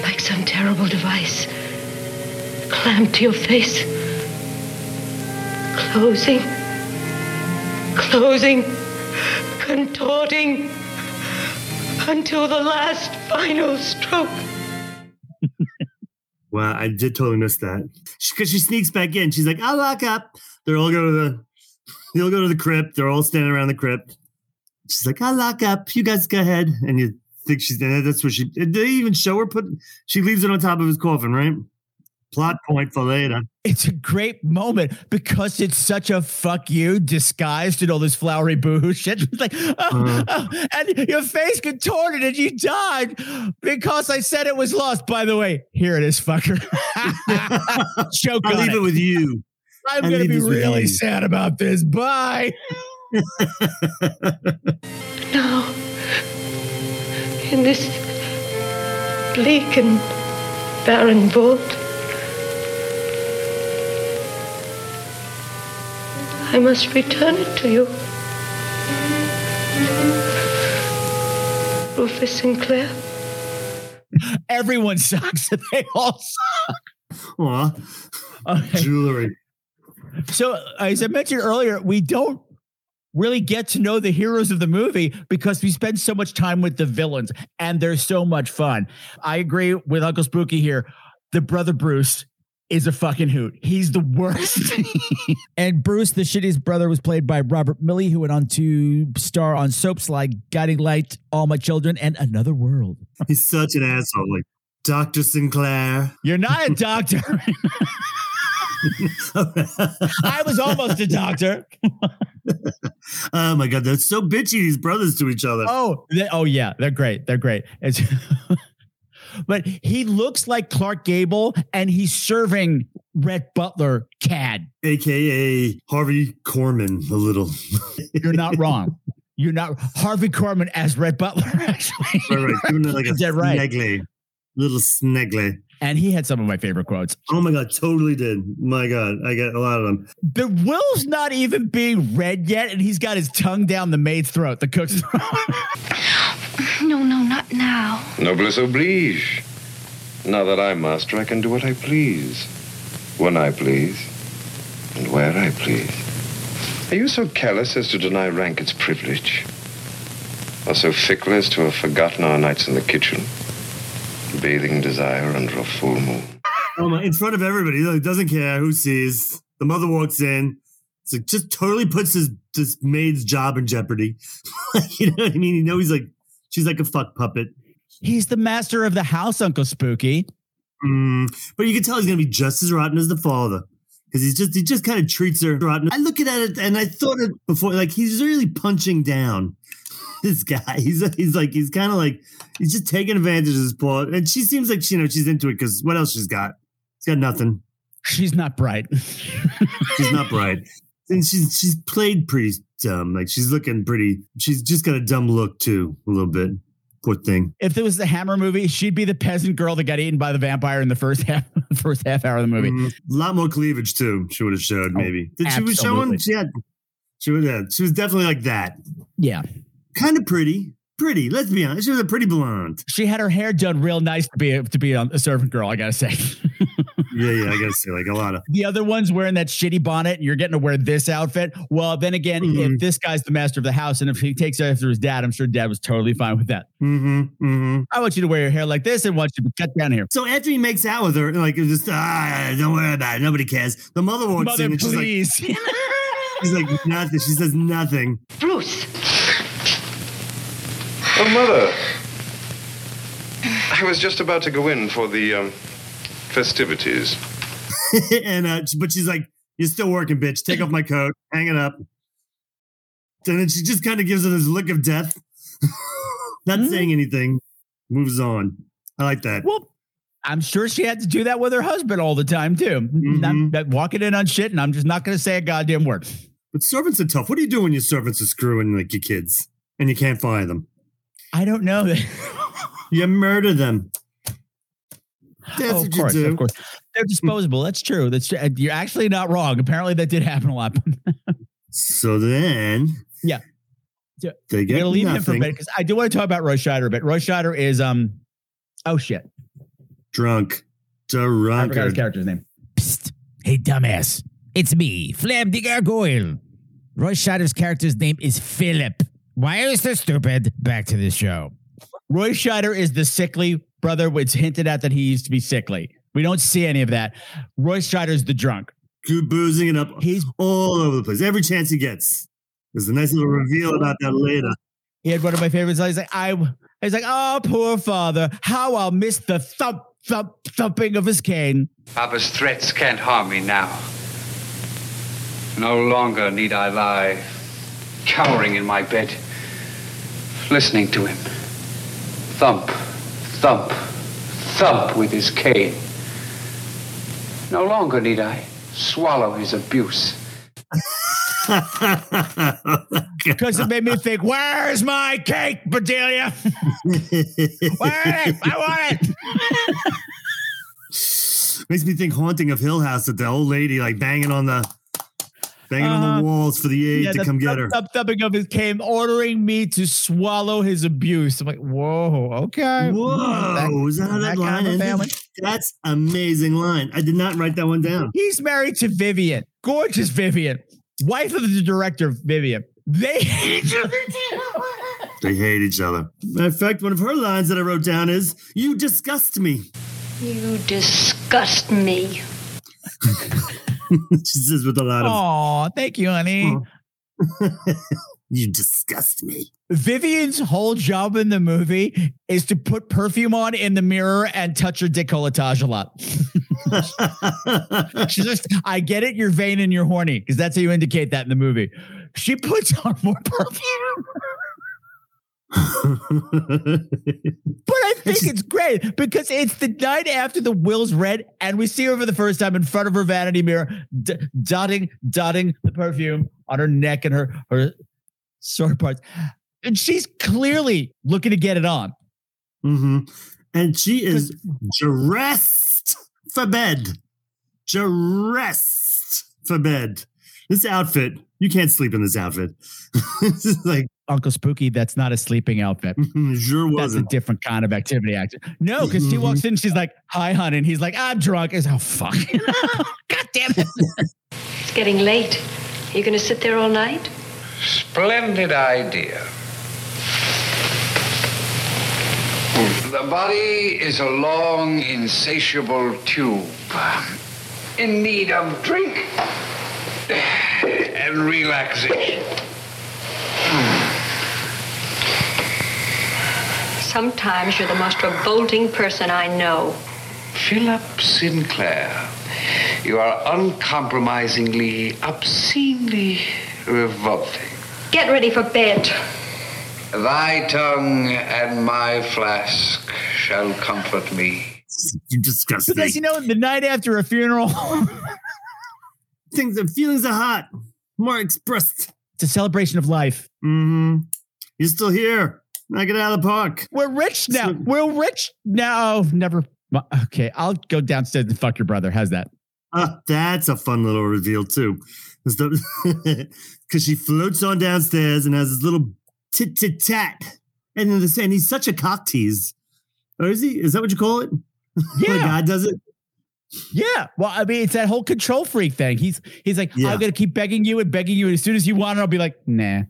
like some terrible device clamped to your face, closing, closing, contorting until the last final stroke. Wow, I did totally miss that. Because she, sneaks back in. She's like, I'll lock up. They're all go to the they'll go to the crypt. They're all standing around the crypt. She's like, I'll lock up. You guys go ahead. And you think she's that's what she did they even show her put she leaves it on top of his coffin, right? Plot point for later. It's a great moment because it's such a fuck you disguised in all this flowery boohoo shit. It's like, oh, Uh-huh. oh, and your face contorted and you died because I said it was lost. By the way, here it is, fucker. Choke I'll leave it with you. I'm going to be really sad about this. Bye. Now, in this bleak and barren vault, I must return it to you. Rufus Sinclair. Everyone sucks. They all suck. Aw. Okay. Jewelry. So, as I mentioned earlier, we don't really get to know the heroes of the movie because we spend so much time with the villains and they're so much fun. I agree with Unkle Spooky here. The brother Bruce is a fucking hoot. He's the worst. and Bruce, the shittiest brother, was played by Robert Milli, who went on to star on soaps like Guiding Light, All My Children, and Another World. He's such an asshole. Like Dr. Sinclair. You're not a doctor. I was almost a doctor. Oh my god, they're so bitchy, these brothers to each other. Oh, they, oh yeah, they're great. They're great. It's but he looks like Clark Gable, and he's serving Rhett Butler cad. AKA Harvey Korman, a little. You're not wrong. You're not Harvey Korman as Rhett Butler, actually. right, right. It like a Is that right? sneggly. Little sneggly. And he had some of my favorite quotes. Oh my god, totally did. My god, I got a lot of them. The will's not even being read yet, and he's got his tongue down the maid's throat, the cook's throat. No, no, not now. Noblesse oblige. Now that I'm master, I can do what I please, when I please, and where I please. Are you so callous as to deny rank its privilege? Or so fickle as to have forgotten our nights in the kitchen, bathing desire under a full moon? Oh my, in front of everybody, like, doesn't care who sees. The mother walks in. It's like just totally puts his this maid's job in jeopardy. you know what I mean? You know he's like she's like a fuck puppet. he's the master of the house, Unkle Spooky. Mm, but you can tell he's gonna be just as rotten as the father. Because he's just he just kind of treats her rotten. I look at it and I thought it before, like he's really punching down this guy. He's he's like he's kind of like he's just taking advantage of this paw. And she seems like you know she's into it because what else she's got? She's got nothing. She's not bright. She's not bright. And she's she's played pretty dumb. Like she's looking pretty. She's just got a dumb look too, a little bit. Poor thing. if it was the Hammer movie, she'd be the peasant girl that got eaten by the vampire in the first half, first half hour of the movie. Mhm. A lot more cleavage too. She would have showed maybe. Did she was showing? Oh. She had. She was. Yeah, she was definitely like that. Yeah, Kind of pretty. Pretty. Let's be honest. She was a pretty blonde. she had her hair done real nice to be a, to be a, a servant girl. I gotta say. Yeah, yeah. I gotta say, like a lot of. the other one's wearing that shitty bonnet, and you're getting to wear this outfit. Well, then again, Mhm. if this guy's the master of the house, and if he takes after his dad, I'm sure dad was totally fine with that. Mm-hmm. Mm-hmm. I want you to wear your hair like this, and want you to cut down here. So after he makes out with her, like it's just ah, don't worry about it. Nobody cares. The mother walks Mother, in and she's like, please. she's like nothing. She says nothing. Bruce, Oh, Mother. I was just about to go in for the um, festivities. and uh, but she's like, "You're still working, bitch. Take off my coat. Hang it up." And then she just kind of gives it this look of death, not Mhm. saying anything. Moves on. I like that. well, I'm sure she had to do that with her husband all the time too. Mhm. I'm, I'm walking in on shit, and I'm just not going to say a goddamn word. But servants are tough. What do you do when your servants are screwing like your kids and you can't fire them? I don't know that. You murder them. That's Oh, what of course, you do. of course. They're disposable. That's true. That's true. You're actually not wrong. Apparently, that did happen a lot. So then, Yeah. Yeah. they I'm get gonna leave him for a nothing. bit because I do want to talk about Roy Scheider a bit. Roy Scheider is um, oh shit, Drunk, I forgot his character's name. Psst. Hey, dumbass. It's me, Flam the Gargoyle. Roy Scheider's character's name is Philip. Why are you so stupid? Back to the show. Roy Scheider is the sickly brother. It's hinted at that he used to be sickly. We don't see any of that. Roy Scheider's the drunk. Good boozing it up He's all over the place. Every chance he gets. There's a nice little reveal about that later. he had one of my favorites. He's like, I. He's like, oh, poor father. How I'll miss the thump, thump, thumping of his cane. Papa's threats can't harm me now. No longer need I lie cowering in my bed, listening to him thump, thump, thump with his cane. No longer need I swallow his abuse. Because it made me think, where's my cake, Bedelia? Where it? I want it. Makes me think haunting of Hill House that the old lady like banging on the banging on Uh, the walls for the aide Yeah, to the come get thump, her. thump, thumping of his came, ordering me to swallow his abuse. I'm like, whoa, okay. Whoa, is that how that, that line kind of ended? That's amazing line. I did not write that one down. He's married to Vivian, gorgeous Vivian, wife of the director Vivian. They hate each other. They hate each other. Matter of fact, one of her lines that I wrote down is "You disgust me." you disgust me. she says with a lot of Oh, thank you, honey. "You disgust me." Vivian's whole job in the movie is to put perfume on in the mirror and touch her decolletage a lot. She's just, I get it, you're vain and you're horny, because that's how you indicate that in the movie. she puts on more perfume. But I think it's great because it's the night after the will's read, and we see her for the first time in front of her vanity mirror, d- dotting, dotting the perfume on her neck and her her sword parts, and she's clearly looking to get it on. Mm-hmm. And she is dressed for bed. Dressed for bed. This outfit, you can't sleep in this outfit. this is like Unkle Spooky, that's not a sleeping outfit. sure was. That's a different kind of activity. Act. No, because she mm-hmm. walks in, she's like, "Hi, honey," and he's like, "I'm drunk." Is oh fuck, god damn it. It's getting late. You gonna sit there all night? Splendid idea. The body is a long, insatiable tube in need of drink and relaxation. Sometimes you're the most revolting person I know. Philip Sinclair, you are uncompromisingly, obscenely revolting. Get ready for bed. Thy tongue and my flask shall comfort me. You disgust Because you know, the night after a funeral, Things and feelings are hot. More expressed. it's a celebration of life. Mm-hmm. You're still here. Knock it out of the park. We're rich now. We're rich now. Never. Okay, I'll go downstairs and fuck your brother. How's that? Ah, that's a fun little reveal too. Because she floats on downstairs and has this little tit tit tat. And then this, and he's such a cock tease. Or is he? Is that what you call it? Yeah. God does it? Yeah. Well, I mean, it's that whole control freak thing. He's he's like, Yeah. I'm gonna keep begging you and begging you. And as soon as you want it, I'll be like, nah.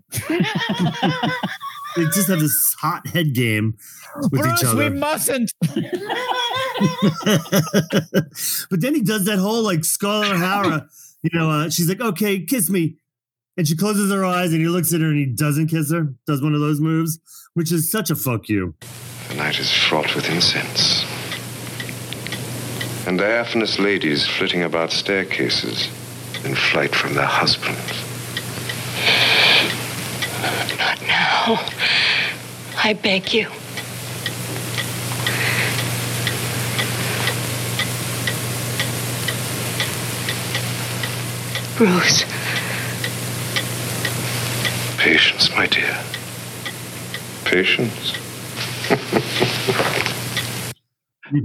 They just have this hot head game with Bruce, each other. we mustn't. but then he does that whole like Scarlett O'Hara, you know, uh, she's like, okay, kiss me. And she closes her eyes and he looks at her and he doesn't kiss her, does one of those moves, which is such a fuck you. The night is fraught with incense. And diaphanous ladies flitting about staircases in flight from their husbands. Not. I beg you. Bruce, Patience, my dear. Patience.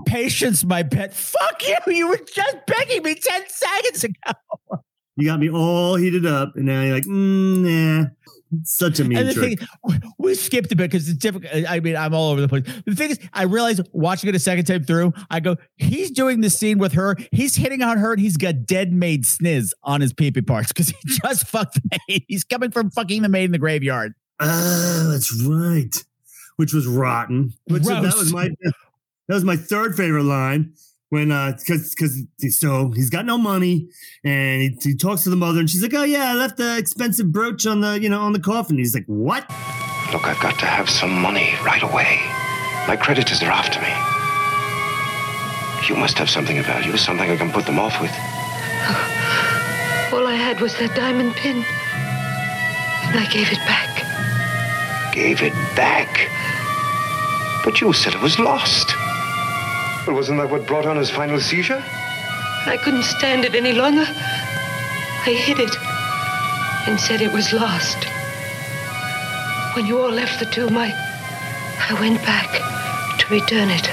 Patience, my pet. Fuck you. You were just begging me 10 seconds ago. You got me all heated up, and now you're like, mm, nah. Such a mean and the trick. thing, we skipped a bit because it's difficult. Uh, I mean, I'm all over the place. The thing is, I realized watching it a second time through, I go, he's doing the scene with her. He's hitting on her, and he's got dead maid sniz on his peepee parts because he just fucked the maid. He's coming from fucking the maid in the graveyard. Oh, that's right. Which was rotten. Which that was my that was my third favorite line when uh because because so he's got no money and he, he talks to the mother and she's like, oh yeah, I left the expensive brooch on the you know on the coffin. He's like, what? Look, I've got to have some money right away. My creditors are after me. You must have something of value, something I can put them off with. All I had was that diamond pin. And I gave it back. Gave it back. But you said it was lost. Well, wasn't that what brought on his final seizure? I couldn't stand it any longer. I hid it and said it was lost. When you all left the tomb, I, I went back to return it.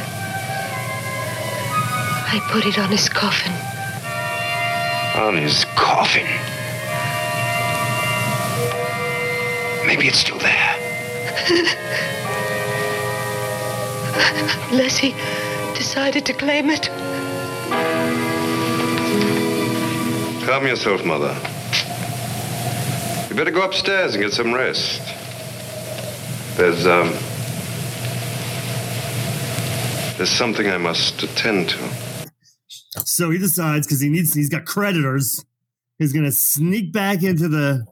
I put it on his coffin. On his coffin. Maybe it's still there. Unless he decided to claim it. Calm yourself, Mother. You better go upstairs and get some rest. There's, um. There's something I must attend to. So he decides because he needs he's got creditors. He's gonna sneak back into the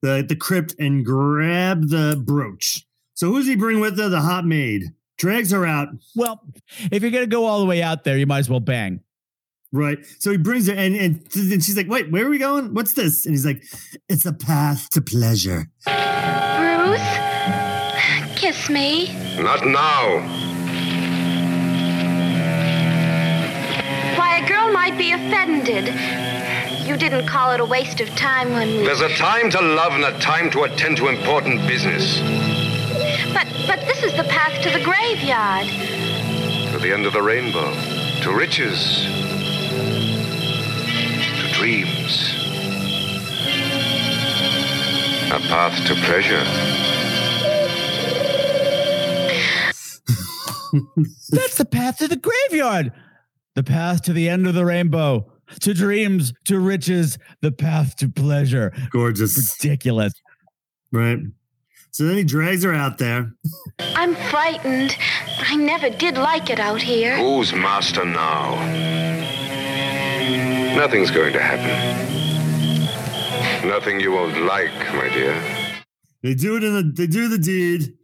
the the crypt and grab the brooch. So who's he bring with her? The hot maid. Drags her out. Well, if you're going to go all the way out there, you might as well bang. Right. So he brings her, and, and and she's like, "Wait, where are we going? What's this?" And he's like, "It's a path to pleasure." Bruce, kiss me. Not now. Why, a girl might be offended. You didn't call it a waste of time when we. There's a time to love and a time to attend to important business. But but this is the path to the graveyard. To the end of the rainbow. To riches. To dreams. A path to pleasure. That's the path to the graveyard. The path to the end of the rainbow. To dreams, to riches, the path to pleasure. Gorgeous. Ridiculous. Right. So then he drags her out there. I'm frightened. I never did like it out here. Who's master now? Nothing's going to happen. Nothing you won't like, my dear. They do it in the they do the deed,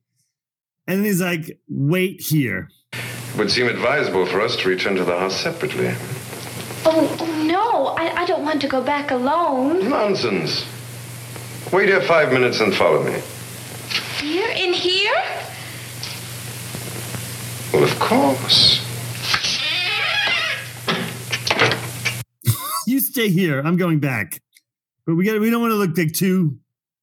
and then he's like, "Wait here." It would seem advisable for us to return to the house separately. Oh, oh, no, I, I don't want to go back alone. Nonsense. Wait here five minutes and follow me. Here? In here? Well, of course. You stay here. I'm going back. But we got we don't want to look like two.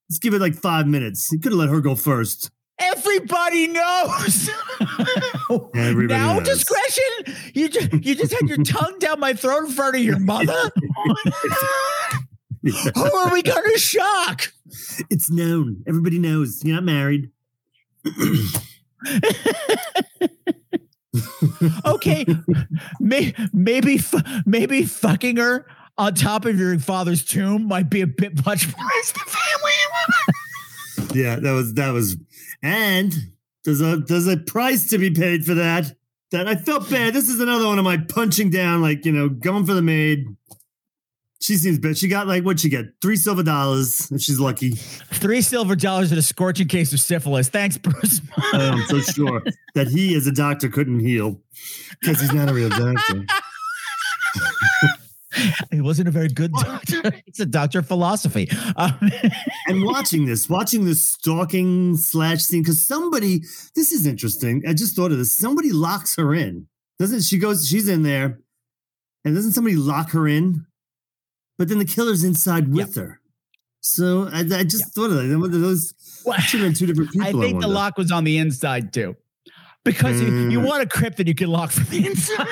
Let's give it like five minutes. You could have let her go first. Everybody knows. Everybody now knows. discretion. You just you just had your tongue down my throat in front of your mother. Oh Who oh, are we going to shock? It's known. Everybody knows. You're not married. okay, may, maybe fu- maybe fucking her on top of your father's tomb might be a bit much for the family. Yeah, that was that was and there's a there's a price to be paid for that. That I felt bad. This is another one of my punching down, like, you know, going for the maid. She seems bad. She got like what'd she get? Three silver dollars if she's lucky. Three silver dollars and a scorching case of syphilis. Thanks, Bruce. I'm so sure that he as a doctor couldn't heal. Because he's not a real doctor. he wasn't a very good doctor. He's a doctor of philosophy. Um, and watching this, watching this stalking slash scene, because somebody, this is interesting. I just thought of this. Somebody locks her in. Doesn't she goes, she's in there, and doesn't somebody lock her in? But then the killer's inside with her. So I, I just thought of that. One of Those have two different people. I think the lock was on the inside too. Because you, you Mm. want a crypt that you can lock from the inside.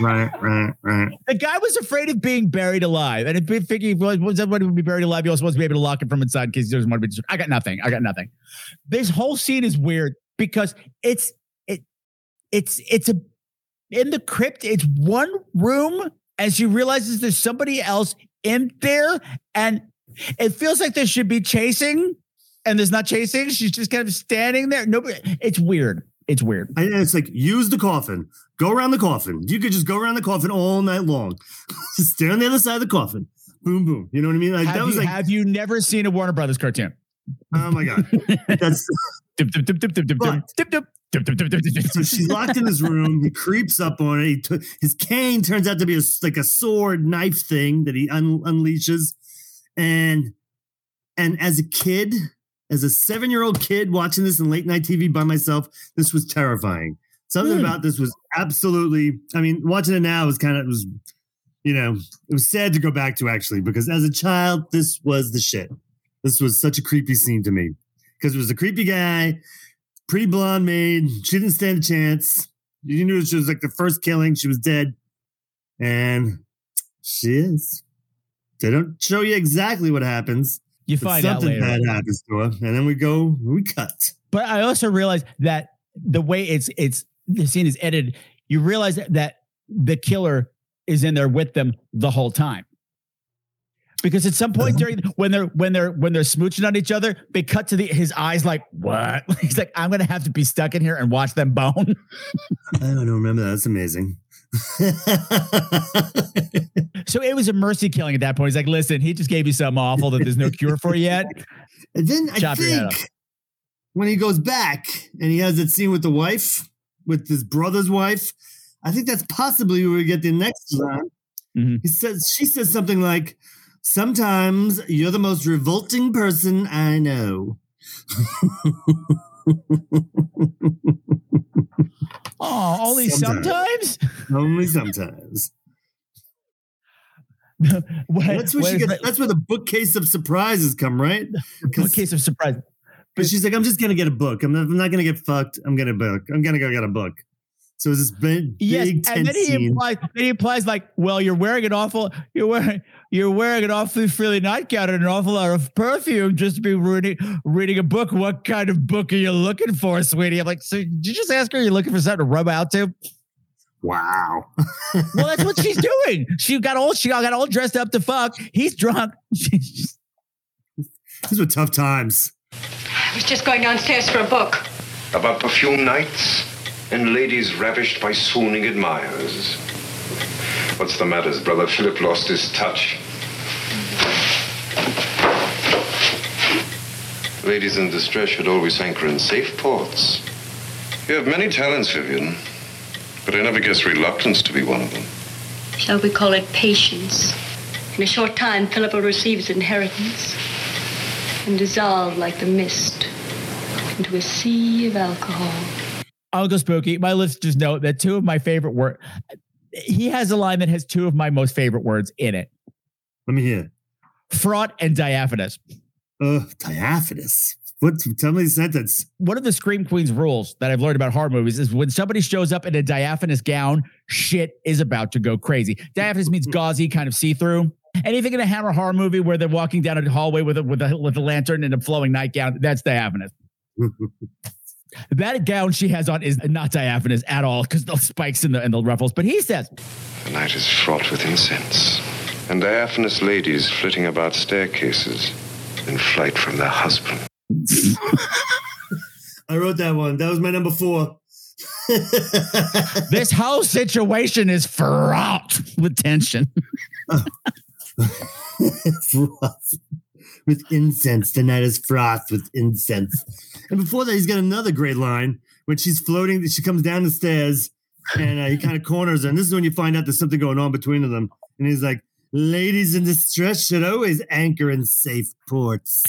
Right, right, right. The guy was afraid of being buried alive. And if he was, was everybody would be buried alive, he was supposed to be able to lock it from inside in case he doesn't want to be. I got nothing. I got nothing. This whole scene is weird because it's it it's it's a in the crypt, it's one room as she realizes there's somebody else in there, and it feels like there should be chasing, and there's not chasing. She's just kind of standing there. Nobody it's weird. It's weird. And it's like use the coffin, go around the coffin. You could just go around the coffin all night long. just stay on the other side of the coffin. Boom, boom. You know what I mean? Like have, that was you, like, have you never seen a Warner Brothers cartoon? oh my god, that's Dip, dip, dip, dip, dip, dip, dip, dip, dip, so she's locked in his room. He creeps up on it. He took his cane turns out to be a, like a sword knife thing that he un- unleashes, and and as a kid, as a seven year old kid watching this in late night TV by myself, this was terrifying. Something Hmm. about this was absolutely. I mean, watching it now was kind of was, you know, it was sad to go back to actually because as a child, this was the shit. This was such a creepy scene to me because it was a creepy guy, pretty blonde maid. She didn't stand a chance. You knew she was like the first killing. She was dead, and she is. They don't show you exactly what happens. You find out something later. bad happens to her, and then we go, we cut. But I also realized that the way it's it's the scene is edited, you realize that, that the killer is in there with them the whole time. Because at some point during when they're when they're when they're smooching on each other, they cut to the his eyes like what? He's like, I'm gonna have to be stuck in here and watch them bone. I don't remember that. That's amazing. so it was a mercy killing at that point. He's like, listen, he just gave you something awful that there's no cure for yet. And then I Chop think when he goes back and he has that scene with the wife, with his brother's wife, I think that's possibly where we get the next round. Mm-hmm. He says she says something like, "Sometimes you're the most revolting person I know." Oh, only sometimes. Only sometimes. What- that's where she gets. that- That's where the bookcase of surprises come, right? Bookcase of surprise. But she's like, I'm just gonna get a book. I'm not, I'm not gonna get fucked. I'm gonna book. I'm gonna go get a book. So it's this big, Yes, big and then he implies, then he implies like, well, you're wearing an awful, you're wearing, you're wearing an awfully frilly nightgown and an awful lot of perfume just to be reading, reading a book. What kind of book are you looking for, sweetie? I'm like, so did you just ask her? You're looking for something to rub out to? Wow. well, that's what she's doing. She got all, she got all dressed up to fuck. He's drunk. These were tough times. I was just going downstairs for a book. About perfume nights and ladies ravished by swooning admirers. What's the matter? Has brother Philip lost his touch? Ladies in distress should always anchor in safe ports. You have many talents, Vivian, but I never guess reluctance to be one of them. Shall we call it patience? In a short time, Philip will receive his inheritance and dissolve like the mist into a sea of alcohol. Unkle Spooky, my listeners know that two of my favorite words. He has a line that has two of my most favorite words in it. Let me hear. Fraught and diaphanous. Uh, diaphanous. What? Tell me the sentence. One of the ScreamQueenz rules that I've learned about horror movies is when somebody shows up in a diaphanous gown, shit is about to go crazy. Diaphanous means gauzy, kind of see through. Anything in a Hammer horror movie where they're walking down a hallway with a with a with a lantern and a flowing nightgown, that's diaphanous. that gown she has on is not diaphanous at all because the spikes and the and the ruffles. But he says The night is fraught with incense, and diaphanous ladies flitting about staircases in flight from their husband. I wrote that one. That was my number four. this whole situation is fraught with tension. froth with incense. The night is froth with incense. And before that, he's got another great line when she's floating. She comes down the stairs and uh, he kind of corners her. And this is when you find out there's something going on between them. And he's like, Ladies in distress should always anchor in safe ports.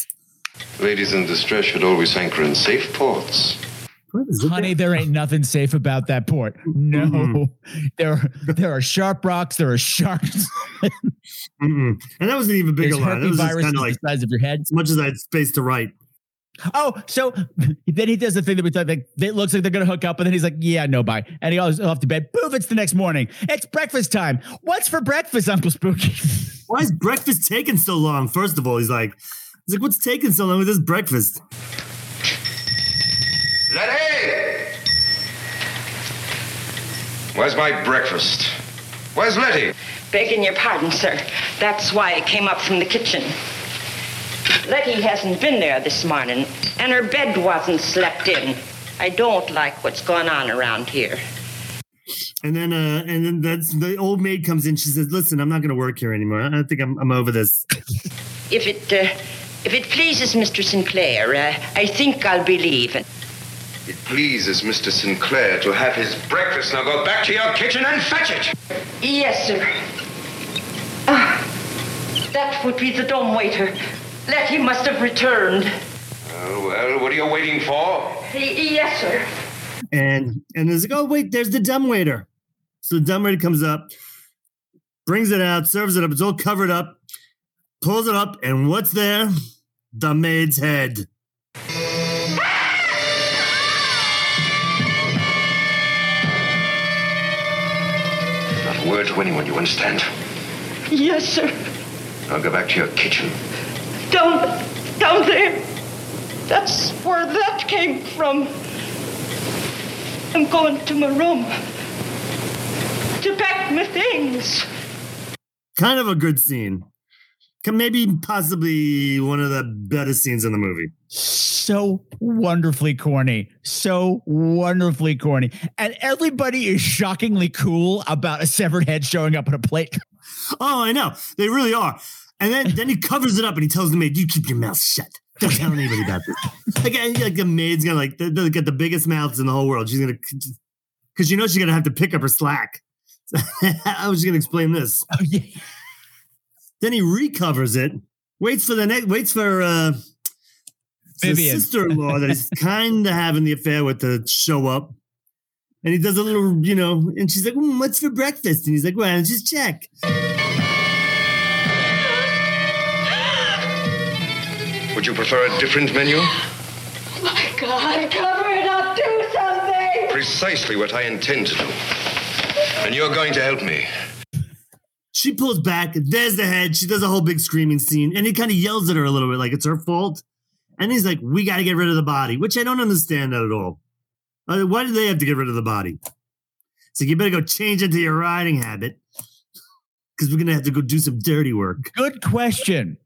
Ladies in distress should always anchor in safe ports. Honey, there ain't nothing safe about that port. No, there there are sharp rocks. There are sharks. And that wasn't even a bigger There's line. That was kind of like the size of your head. as much as I had space to write. Oh, so then he does the thing that we thought like it looks like they're gonna hook up, and then he's like, "Yeah, no, bye," and he goes off to bed. Poof! It's the next morning. It's breakfast time. What's for breakfast, Unkle Spooky? Why is breakfast taking so long? First of all, he's like, he's like, what's taking so long with this breakfast? Letty! Where's my breakfast? Where's Letty? Begging your pardon, sir. That's why I came up from the kitchen. Letty hasn't been there this morning, and her bed wasn't slept in. I don't like what's going on around here. And then, uh, and then that's the old maid comes in. She says, "Listen, I'm not going to work here anymore. I think I'm, I'm over this." If it, uh, if it pleases Mr. Sinclair, uh, I think I'll be leaving. It pleases Mr. Sinclair to have his breakfast. Now go back to your kitchen and fetch it. Yes, sir. Ah, that would be the dumb waiter. Letty must have returned. Well, well, what are you waiting for? Yes, sir. And and there's like, "Oh wait, there's the dumb waiter." So the dumb waiter comes up, brings it out, serves it up. It's all covered up, pulls it up, and what's there? The maid's head. A word to anyone, you understand? Yes, sir. Now go back to your kitchen. Down, down there. That's where that came from. I'm going to my room to pack my things. Kind of a good scene. Maybe possibly one of the better scenes in the movie. so wonderfully corny, so wonderfully corny, and everybody is shockingly cool about a severed head showing up on a plate. Oh, I know. They really are. And then, then he covers it up and he tells the maid, "You keep your mouth shut. Don't tell anybody about this." Like, like the maid's gonna like they got the biggest mouths in the whole world. She's gonna because you know she's gonna have to pick up her slack. I was just gonna explain this. Oh yeah. Then he recovers it, waits for the next, waits for uh, the sister-in-law that he's kind of having the affair with to show up, and he does a little, you know, and she's like, "Mm, "What's for breakfast?" And he's like, "Well, just check." Would you prefer a different menu? My God, cover it up, do something! Precisely what I intend to do. And you're going to help me. She pulls back. There's the head. She does a whole big screaming scene, and he kind of yells at her a little bit, like it's her fault. And he's like, "We got to get rid of the body," which I don't understand that at all. Why do they have to get rid of the body? It's like you better go change into your riding habit because we're gonna have to go do some dirty work. Good question.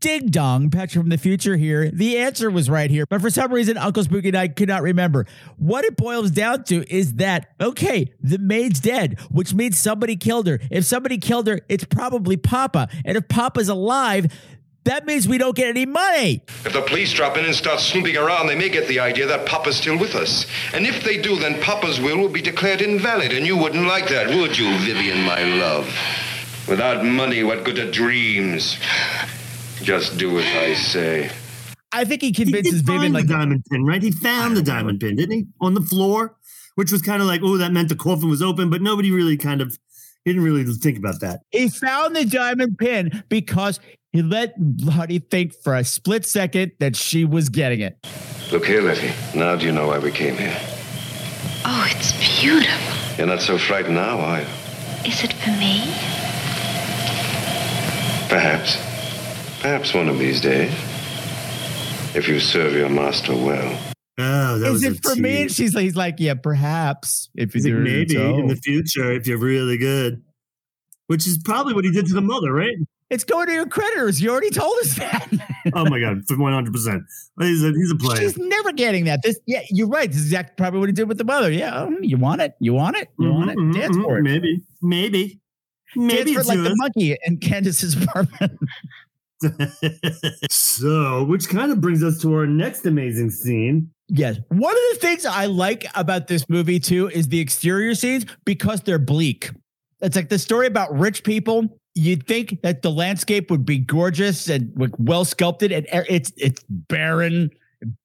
Ding dong, Patrick from the future here. The answer was right here, but for some reason, Unkle Spooky and I could not remember. What it boils down to is that, okay, the maid's dead, which means somebody killed her. If somebody killed her, it's probably Papa. And if Papa's alive, that means we don't get any money. If the police drop in and start snooping around, they may get the idea that Papa's still with us. And if they do, then Papa's will will be declared invalid, and you wouldn't like that, would you, Vivian, my love? Without money, what good are dreams? Just do as I say. I think he He convinces did Vivian find like the diamond pin, right? He found the diamond pin, didn't he? On the floor, which was kind of like, oh, that meant the coffin was open, but nobody really kind of he didn't really think about that. he found the diamond pin because he let Letty think for a split second that she was getting it. Look here, Letty. Now do you know why we came here? Oh, it's beautiful. You're not so frightened now, are you? Is it for me? Perhaps. Perhaps one of these days. If you serve your master well. Oh, that Is was it a for me? And she's like, he's like, yeah, perhaps. If you He's like, do maybe so. in the future if you're really good. Which is probably what he did to the mother, right? It's going to your creditors. You already told us that. Oh my god, one hundred percent. He's a he's a player. She's never getting that. This, yeah, you're right. This is exactly probably what he did with the mother. Yeah, um, you want it? You want it? You want it? Mhm, Dance mhm, for it. Maybe, maybe, maybe Dance for it it's like the monkey in Candace's apartment. so, which kind of brings us to our next amazing scene. Yes. One of the things I like about this movie too is the exterior scenes because they're bleak. It's like the story about rich people. You'd think that the landscape would be gorgeous and well sculpted, and it's it's barren,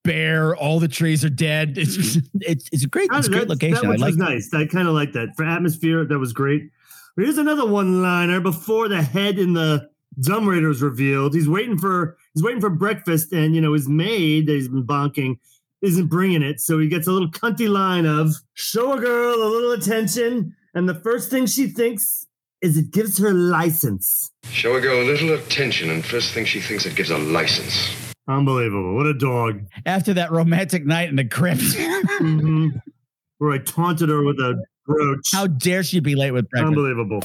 bare. All the trees are dead. It's just, it's it's a great it's a great location. That I like. was nice. I kind of like that for atmosphere. That was great. Here's another one-liner before the head in the Dumbwaiter is revealed. He's waiting for he's waiting for breakfast, and you know his maid that he's been bonking isn't bringing it, so he gets a little cunty line of "Show a girl a little attention," and the first thing she thinks is it gives her license. Show a girl a little attention, and first thing she thinks it gives a license. Unbelievable! What a dog. After that romantic night in the crypt, Mhm. Where I taunted her with a brooch. how dare she be late with breakfast? Unbelievable.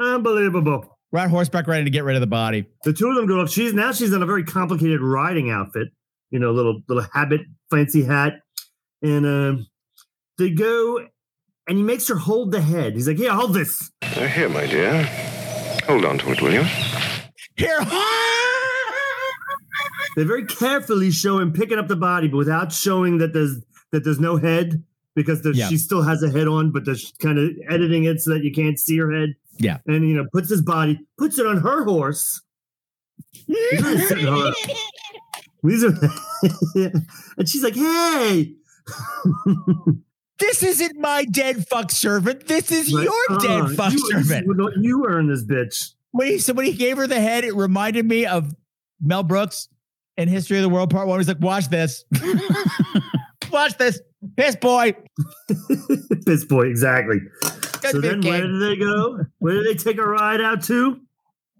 Unbelievable. We're on horseback riding to get rid of the body. The two of them go up. She's now she's in a very complicated riding outfit, you know, little little habit, fancy hat, and um, they go, and he makes her hold the head. He's like, "Here, hold this." Uh, here, my dear. Hold on to it, will you? Here, They very carefully show him picking up the body, but without showing that there's that there's no head because there's, Yeah. she still has a head on, but they're kind of editing it so that you can't see her head. Yeah. and you know, puts his body, puts it on her horse. He's really setting her up. These are, and she's like, "Hey." this isn't my dead fuck servant. This is Like, your uh, dead fuck you, servant. You, you earn this bitch. When he, so when he gave her the head, it reminded me of Mel Brooks in History of the World Part One. He's like, "Watch this, watch this, piss boy." Piss boy, exactly. So the then, where game. do they go? Where do they take a ride out to?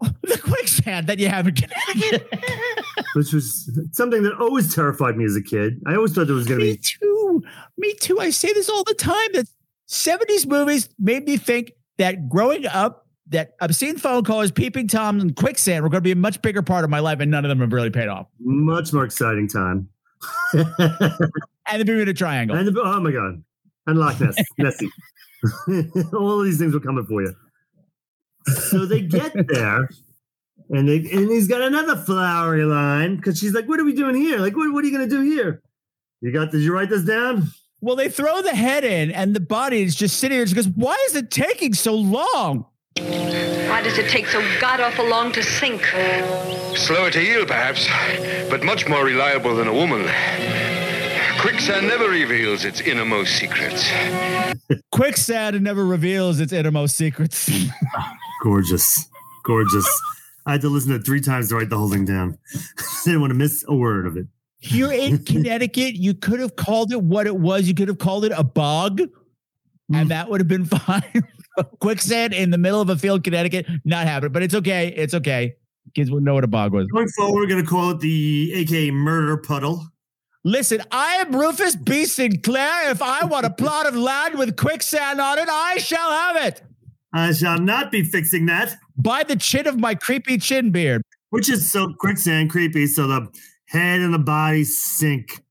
The quicksand that you have in Connecticut. Which was something that always terrified me as a kid. I always thought there was going to be. me too. Me too. I say this all the time. That '70s movies made me think that growing up, that obscene phone calls, peeping toms, and quicksand were going to be a much bigger part of my life, and none of them have really paid off. Much more exciting time. And the Bermuda Triangle. And the, oh my god, and Loch Ness, Nessie. All of these things were coming for you. So they get there, and they and he's got another flowery line because she's like, "What are we doing here? Like, what, what are you going to do here? You got? Did you write this down? Well, they throw the head in, and the body is just sitting there. She goes, "Why is it taking so long?" Why does it take so god awful long to sink? Slower to heal, perhaps, but much more reliable than a woman. Quicksand never reveals its innermost secrets. Quicksand never reveals its innermost secrets. Gorgeous. Gorgeous. I had to listen to it three times to write the whole thing down. I didn't want to miss a word of it. Here in Connecticut, you could have called it what it was. You could have called it a bog, and that would have been fine. Quicksand in the middle of a field, Connecticut, not happening. But it's okay. It's okay. Kids would know what a bog was. Going forward, we're going to call it the AKA murder puddle. Listen, I am Rufus B. Sinclair. If I want a plot of land with quicksand on it, I shall have it. I shall not be fixing that. By the chin of my creepy chin beard. Which is so quicksand creepy. So the head and the body sink.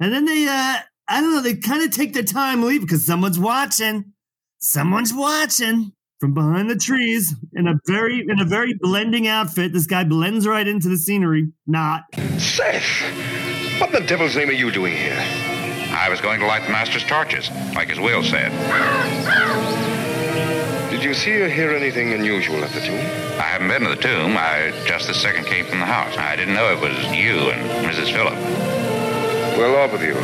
And then they, uh, I don't know, they kind of take their time leave because someone's watching. Someone's watching from behind the trees in a very in a very blending outfit. This guy blends right into the scenery. Not Seth, what the devil's name are you doing here? I was going to light the master's torches, like his will said. Did you see or hear anything unusual at the tomb? I haven't been to the tomb. I just the second came from the house. I didn't know it was you and Mrs. Phillip. Well off with you.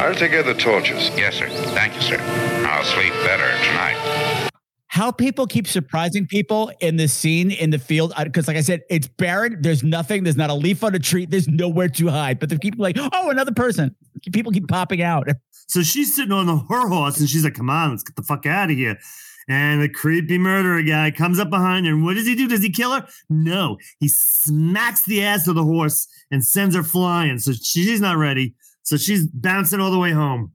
I'll take care of the torches. Yes, sir. Thank you, sir. I'll sleep better tonight. How people keep surprising people in the scene in the field because, like I said, it's barren. There's nothing. There's not a leaf on a tree. There's nowhere to hide. But they keep like, oh, another person. People keep popping out. So she's sitting on her horse and she's like, come on, let's get the fuck out of here. And the creepy murderer guy comes up behind her. And what does he do? Does he kill her? No. He smacks the ass of the horse and sends her flying. So she's not ready. So she's bouncing all the way home,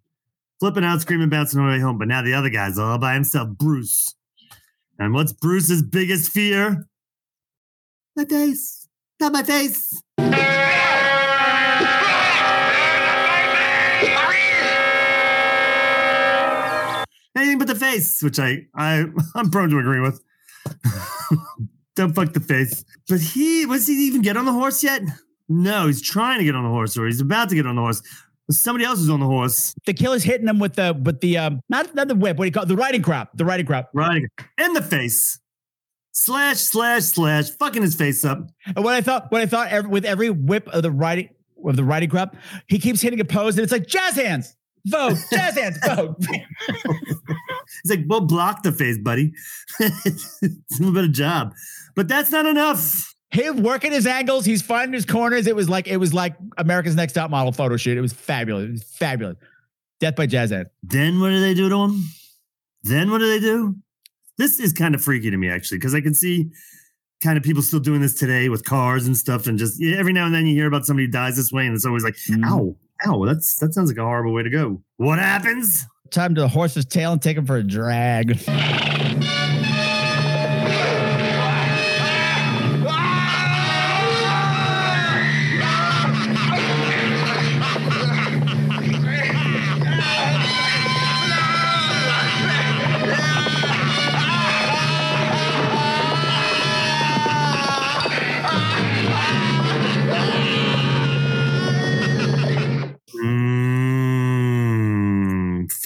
flipping out, screaming, bouncing all the way home. But now the other guy's all by himself, Bruce. And what's Bruce's biggest fear? My face. Not my face. Anything but the face, which I, I I'm prone to agree with. Don't fuck the face. But he was he even get on the horse yet? No, he's trying to get on the horse, or he's about to get on the horse. Somebody else is on the horse. The killer's hitting him with the with the um not not the whip. What do you call it? the riding crop? The riding crop. Riding in the face. Slash slash slash, fucking his face up. And what I thought, what I thought, every, with every whip of the riding of the riding crop, he keeps hitting a pose, and it's like jazz hands, vote, jazz hands, vote. He's like, well, block the face, buddy. it's a little bit of job, but that's not enough. Him working his angles, he's finding his corners. It was like it was like America's Next Top Model photo shoot. It was fabulous. It was fabulous. Death by Jazz Hands. Then what do they do to him? Then what do they do? This is kind of freaky to me, actually, because I can see kind of people still doing this today with cars and stuff, and just every now and then you hear about somebody who dies this way, and it's always like, mm-hmm. ow, ow, that's that sounds like a horrible way to go. What happens? Time to the horse's tail and take him for a drag.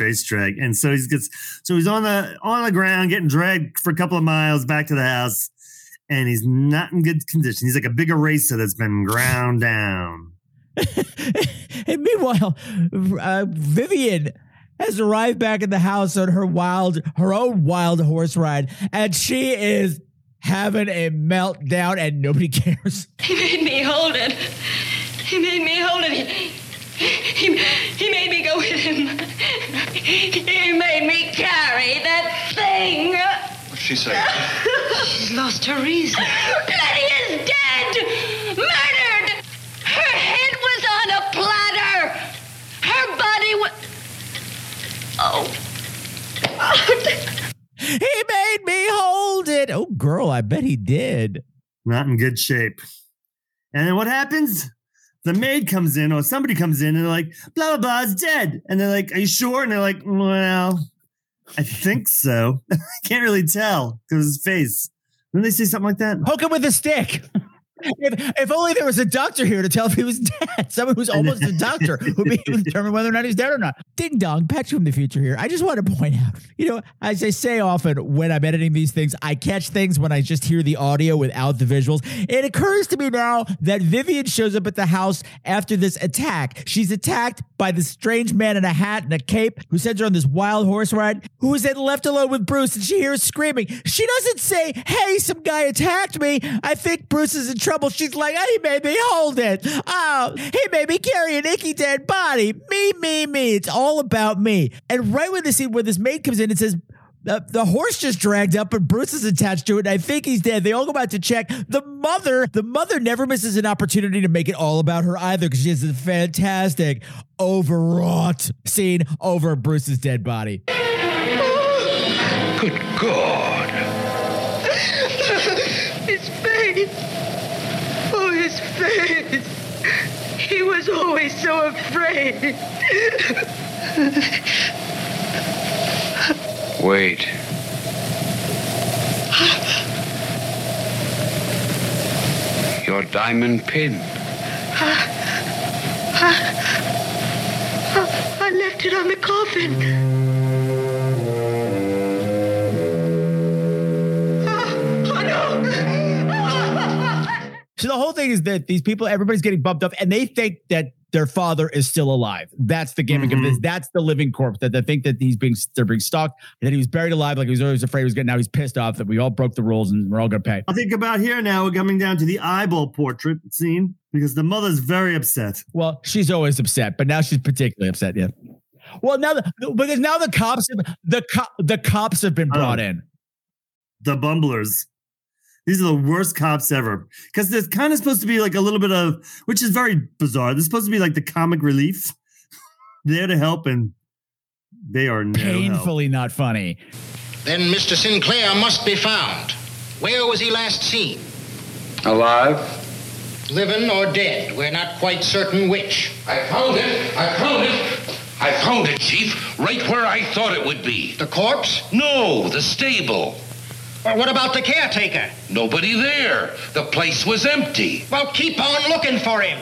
Face drag, and so he gets so he's on the on the ground getting dragged for a couple of miles back to the house, and he's not in good condition. He's like a big eraser that's been ground down. and meanwhile, uh, Vivian has arrived back at the house on her wild, her own wild horse ride, and she is having a meltdown, and nobody cares. He made me hold it. He made me hold it. He, he, she saying? She's lost her reason. Letty is dead! Murdered! Her head was on a platter! Her body was. Oh. He made me hold it. Oh, girl, I bet he did. Not in good shape. And then what happens? The maid comes in, or somebody comes in, and they're like, blah, blah, blah, is dead. And they're like, Are you sure? And they're like, Well, I think so. I can't really tell because his face. Didn't they say something like that? Poke him with a stick. If, if only there was a doctor here to tell if he was dead. Someone who's almost a doctor who'd be able to determine whether or not he's dead or not. Ding dong, Patrick from the future here. I just want to point out, you know, as I say often when I'm editing these things, I catch things when I just hear the audio without the visuals. It occurs to me now that Vivian shows up at the house after this attack. She's attacked by this strange man in a hat and a cape who sends her on this wild horse ride, who is then left alone with Bruce and she hears screaming. She doesn't say, Hey, some guy attacked me. I think Bruce is in trouble. She's like, He made me hold it. Uh, oh, he made me carry an icky dead body. Me, me, me. It's all about me. And right when the scene where this maid comes in and says, the, the horse just dragged up and Bruce is attached to it. I think he's dead. They all go out to check. The mother, the mother never misses an opportunity to make it all about her either because she has a fantastic, overwrought scene over Bruce's dead body. Good God. Was always so afraid. Wait. Your diamond pin. I left it on the coffin. So the whole thing is that these people, everybody's getting bumped up, and they think that their father is still alive. That's the gimmick of this. Mm-hmm. That's the living corpse. That they think that he's being they're being stalked, and that he was buried alive, like he was always afraid he was getting. Now he's pissed off that we all broke the rules and we're all going to pay. I think about here now, we're coming down to the eyeball portrait scene because the mother's very upset. Well, she's always upset, but now she's particularly upset. Yeah. Well, now the, because now the cops have, the co- the cops have been oh. brought Oh. in. The bumblers. These are the worst cops ever. Because there's kind of supposed to be like a little bit of, which is very bizarre. There's supposed to be like the comic relief there to help, and they are no help. Painfully not funny. Then Mr. Sinclair must be found. Where was he last seen? Alive? Living or dead? We're not quite certain which. I found it. I found it. I found it, Chief, right where I thought it would be. The corpse? No, the stable. Or what about the caretaker? Nobody there. The place was empty. Well, keep on looking for him.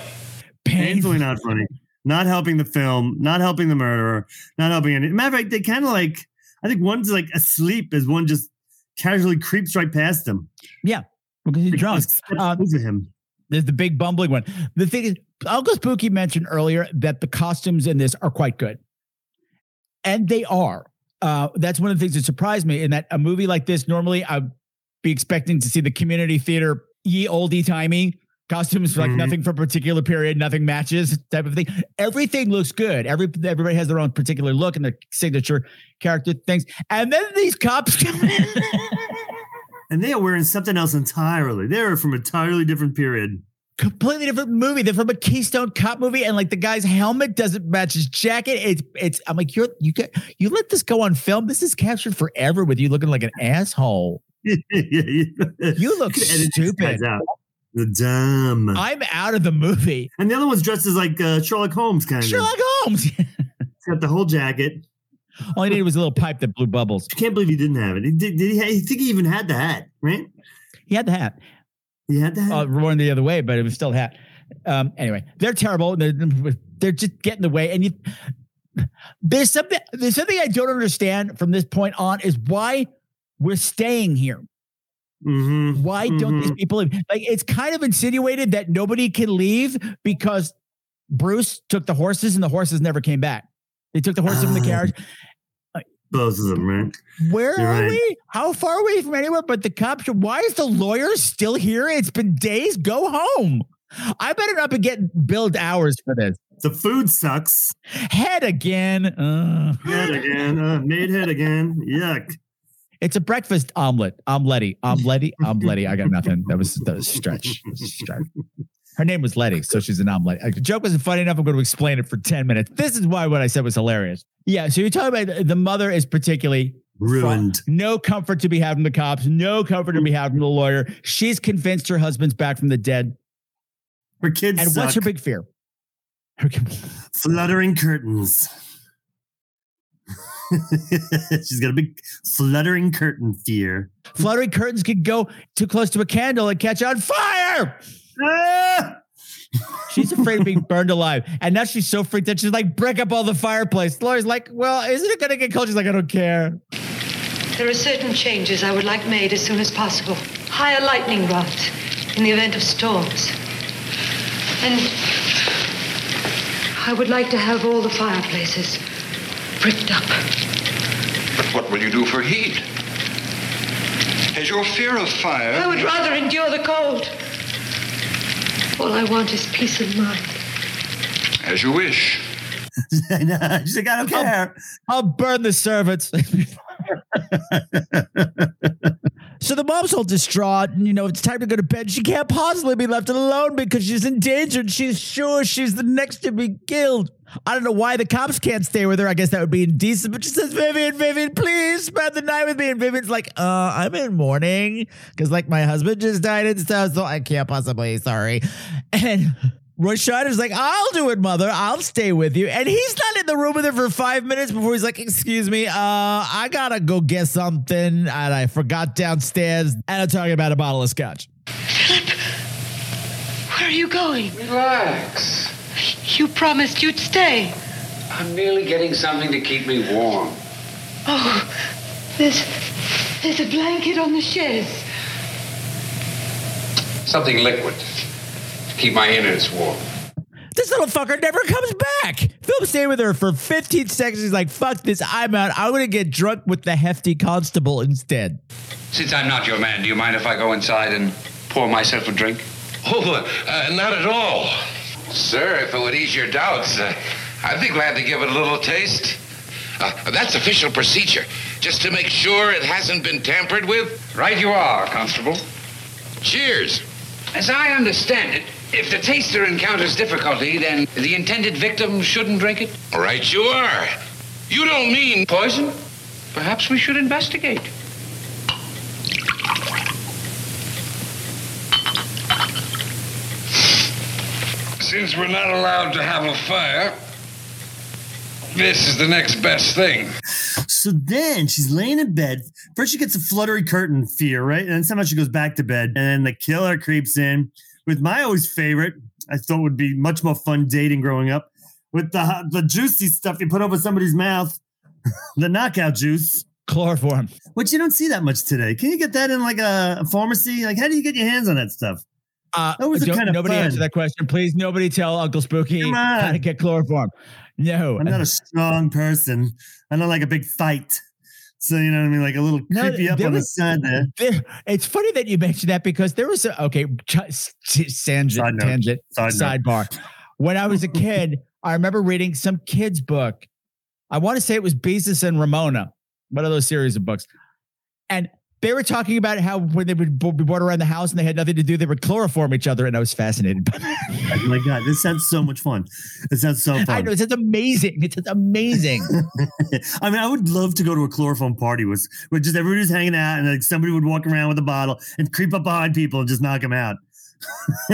Painfully not funny. Not helping the film, not helping the murderer, not helping any. Matter of fact, they kind of like, I think one's like asleep as one just casually creeps right past him. Yeah, because he's drunk. Uh, over him. There's the big bumbling one. The thing is, Unkle Spooky mentioned earlier that the costumes in this are quite good, and they are. Uh, that's one of the things that surprised me. In that a movie like this, normally I'd be expecting to see the community theater ye oldie timey costumes, like Mhm. nothing from a particular period, nothing matches type of thing. Everything looks good. Every everybody has their own particular look and their signature character things. And then these cops come in. And they are wearing something else entirely. They're from a entirely different period. Completely different movie. They're from a Keystone Cop movie, and like the guy's helmet doesn't match his jacket. It's it's. I'm like, you're you get you let this go on film. This is captured forever with you looking like an asshole. You look stupid. The dumb. I'm out of the movie. And the other one's dressed as like uh, Sherlock Holmes, kind of. Sherlock Holmes. He's got the whole jacket. All he needed was a little pipe that blew bubbles. I can't believe he didn't have it. Did, did he? I think he even had the hat, right? He had the hat. He had the hat. Uh, the other way, but it was still hat. Um, anyway, they're terrible. They're, they're just getting the way. And you, there's something. There's something I don't understand from this point on is why we're staying here. Mm-hmm. Why don't these people leave? Like it's kind of insinuated that nobody can leave because Bruce took the horses and the horses never came back. They took the horses from the Ah. carriage. Both of them, right? Where You're are right. we? How far are we from anywhere but the cops? Why is the lawyer still here? It's been days. Go home. I better not be getting billed hours for this. The food sucks. Head again. Uh, Head again. Uh, made head again. Yuck. it's a breakfast omelet. Omelette. Omelette. Omelette. I got nothing. That was that was stretch. stretch. Her name was Letty, so she's an omelet. The joke wasn't funny enough. I'm going to explain it for 10 minutes. This is why what I said was hilarious. Yeah, so you're talking about the mother is particularly Ruined. No comfort to be had from the cops, no comfort to be had from the lawyer. She's convinced her husband's back from the dead. Her kids And what's her big fear? Her, Fluttering curtains. She's got a big fluttering curtain fear. fluttering curtains could go too close to a candle and catch on fire. She's afraid of being burned alive. And now she's so freaked that she's like, break up all the fireplace. Laura's like, well, isn't it going to get cold? She's like, I don't care. There are certain changes I would like made as soon as possible. Higher lightning rods in the event of storms. And I would like to have all the fireplaces bricked up. But what will you do for heat? Has your fear of fire. I would rather endure the cold. All I want is peace of mind. As you wish. She's like, I don't care. I'll burn the servants. so the mom's all distraught, and you know it's time to go to bed. She can't possibly be left alone because she's in danger, she's sure she's the next to be killed. I don't know why the cops can't stay with her. I guess that would be indecent. But she says, "Vivian, Vivian, please spend the night with me." And Vivian's like, "Uh, I'm in mourning because like my husband just died and stuff, so I can't possibly. Sorry." And Roy Scheider's like, I'll do it, mother. I'll stay with you. And he's not in the room with her for five minutes before he's like, Excuse me, uh, I gotta go get something. And I forgot downstairs. And I'm talking about a bottle of scotch. Philip, where are you going? Relax. You promised you'd stay. I'm merely getting something to keep me warm. Oh, there's there's a blanket on the chaise. Something liquid. To keep my innards warm. This little fucker never comes back. Philip stayed with her for 15 seconds. He's like, fuck this. I'm out. I'm going to get drunk with the hefty constable instead. Since I'm not your man, do you mind if I go inside and pour myself a drink? Oh, uh, not at all. Sir, if it would ease your doubts, uh, I'd be glad to give it a little taste. Uh, that's official procedure, just to make sure it hasn't been tampered with. Right you are, Constable. Cheers. As I understand it, if the taster encounters difficulty, then the intended victim shouldn't drink it? Right you are. You don't mean poison? Perhaps we should investigate. Since we're not allowed to have a fire, this is the next best thing. So then she's laying in bed. First, she gets a fluttery curtain fear, right? And then somehow she goes back to bed. And then the killer creeps in with my always favorite. I thought would be much more fun dating growing up with the the juicy stuff you put over somebody's mouth, the knockout juice, chloroform, which you don't see that much today. Can you get that in like a, a pharmacy? Like, how do you get your hands on that stuff? Uh, That was kind of nobody fun. answer that question. Please, nobody tell Unkle Spooky how to get chloroform. No. I'm not a strong person. I don't like a big fight. So you know what I mean, like a little No, creepy up on the side there. There- it's funny that you mentioned that because there was a okay tangent, Side tangent Side note. sidebar. When I was a kid, I remember reading some kid's book. I want to say it was Beezus and Ramona, one of those series of books, and they were talking about how when they would be brought around the house and they had nothing to do, they would chloroform each other, and I was fascinated by that. Oh my god, this sounds so much fun. It sounds so fun. I know it's amazing. It's amazing. I mean, I would love to go to a chloroform party with, with just everybody was hanging out and like somebody would walk around with a bottle and creep up behind people and just knock them out.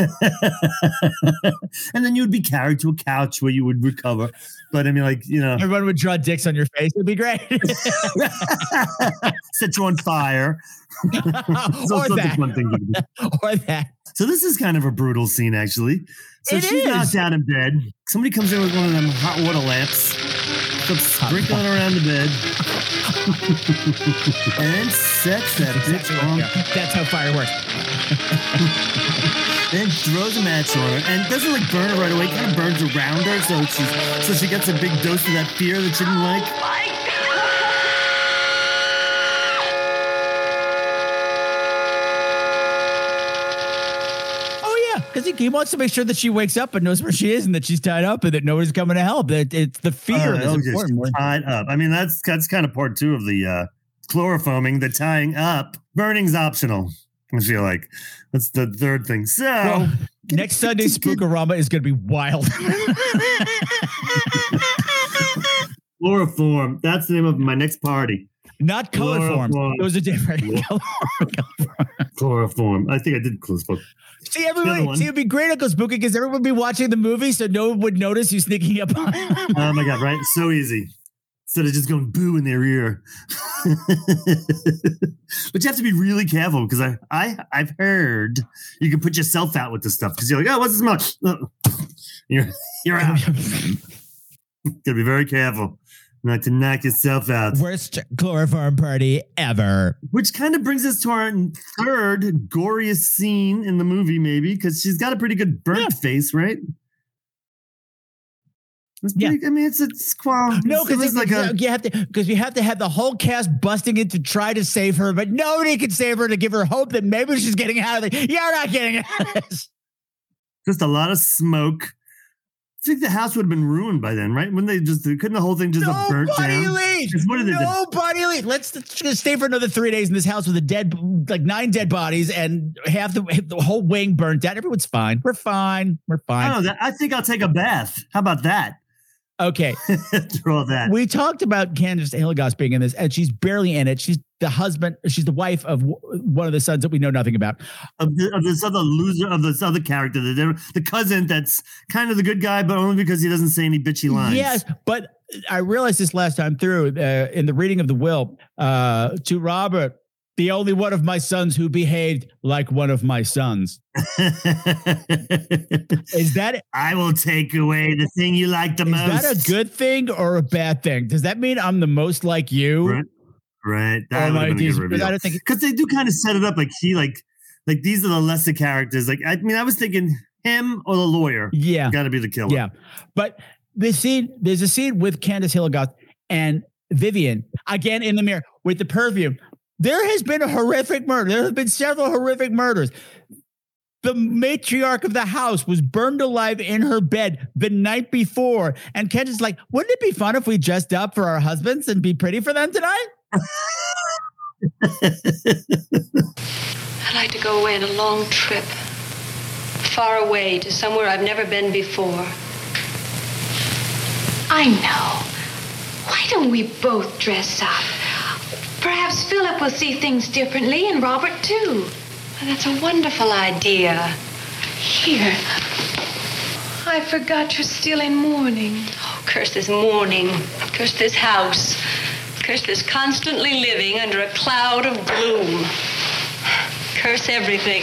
and then you would be carried to a couch where you would recover. But I mean, like, you know, Everyone would draw dicks on your face. It'd be great. set you on fire. So or that. fun thing to do. or that. So this is kind of a brutal scene, actually. So It she's is. knocked out in bed. Somebody comes in with one of them hot water lamps, starts sprinkling around the bed, and sets that bitch on. That's how fire works. Then throws a match on her and doesn't like burn her right away. Kind of burns around her, so she's so she gets a big dose of that fear that she didn't like. Oh yeah, because he, he wants to make sure that she wakes up and knows where she is and that she's tied up and that nobody's coming to help. That it's the fear Uh, that's important. tied up. I mean, that's that's kind of part two of the uh, chloroforming, the tying up. Burning's optional. I feel like that's the third thing. So Well, next Sunday, Spookorama is going to be wild. chloroform. That's the name of my next party. Not Colorforms. Chloroform. Those are different. Chloroform. I think I did chloroform. see, The other everybody, see, it'd be great, Unkle Spooky, because everyone would be watching the movie, so no one would notice you sneaking up on. Oh my god! Right? So easy. Instead of just going boo in their ear. but you have to be really careful because I, I I've heard you can put yourself out with this stuff because you're like, oh, what's this smell? You're you're out. Gotta be very careful not to knock yourself out. Worst chloroform party ever. Which kind of brings us to our third goriest scene in the movie, maybe because she's got a pretty good burnt face, right? Pretty, I mean, it's a squall. No, because it's like a you have to because you have to have the whole cast busting in to try to save her, but nobody can save her to give her hope that maybe she's getting out of it. You're not getting out of this. just a lot of smoke. I think the house would have been ruined by then, right? When they just couldn't the whole thing just have burnt Nobody down? leave. 'Cause What did they do? Nobody leave. Let's, stay for another three days in this house with a dead, like nine dead bodies and half the the whole wing burnt down. Everyone's fine. We're fine. We're I fine. don't know. I think I'll take a bath. How about that? Okay. Through all that. We talked about Candace Hilligoss being in this, and she's barely in it. She's the husband. She's the wife of w- one of the sons that we know nothing about. of, the, of this other loser of this other character, the, the cousin that's kind of the good guy, but only because he doesn't say any bitchy lines. Yes, but I realized this last time through uh, in the reading of the will uh, to Robert, the only one of my sons who behaved like one of my sons. Is that I will take away the thing you like the is most. Is that a good thing or a bad thing? Does that mean I'm the most like you? Right. Right. That would I a these- good but I don't think Because they do kind of set it up like he like like these are the lesser characters. Like I mean, I was thinking him or the lawyer. Yeah. Got to be the killer. Yeah. But the scene, there's a scene with Candace Hilligoss and Vivian again in the mirror with the perfume. There has been a horrific murder. There have been several horrific murders. The matriarch of the house was burned alive in her bed the night before. And Candace's like, wouldn't it be fun if we dressed up for our husbands and be pretty for them tonight? I'd like to go away on a long trip. Far away to somewhere I've never been before. I know. Why don't we both dress up? Perhaps Philip will see things differently and Robert too. That's a wonderful idea. Here. I forgot you're still in mourning. Oh, curse this mourning. Curse this house. Curse this constantly living under a cloud of gloom. Curse everything.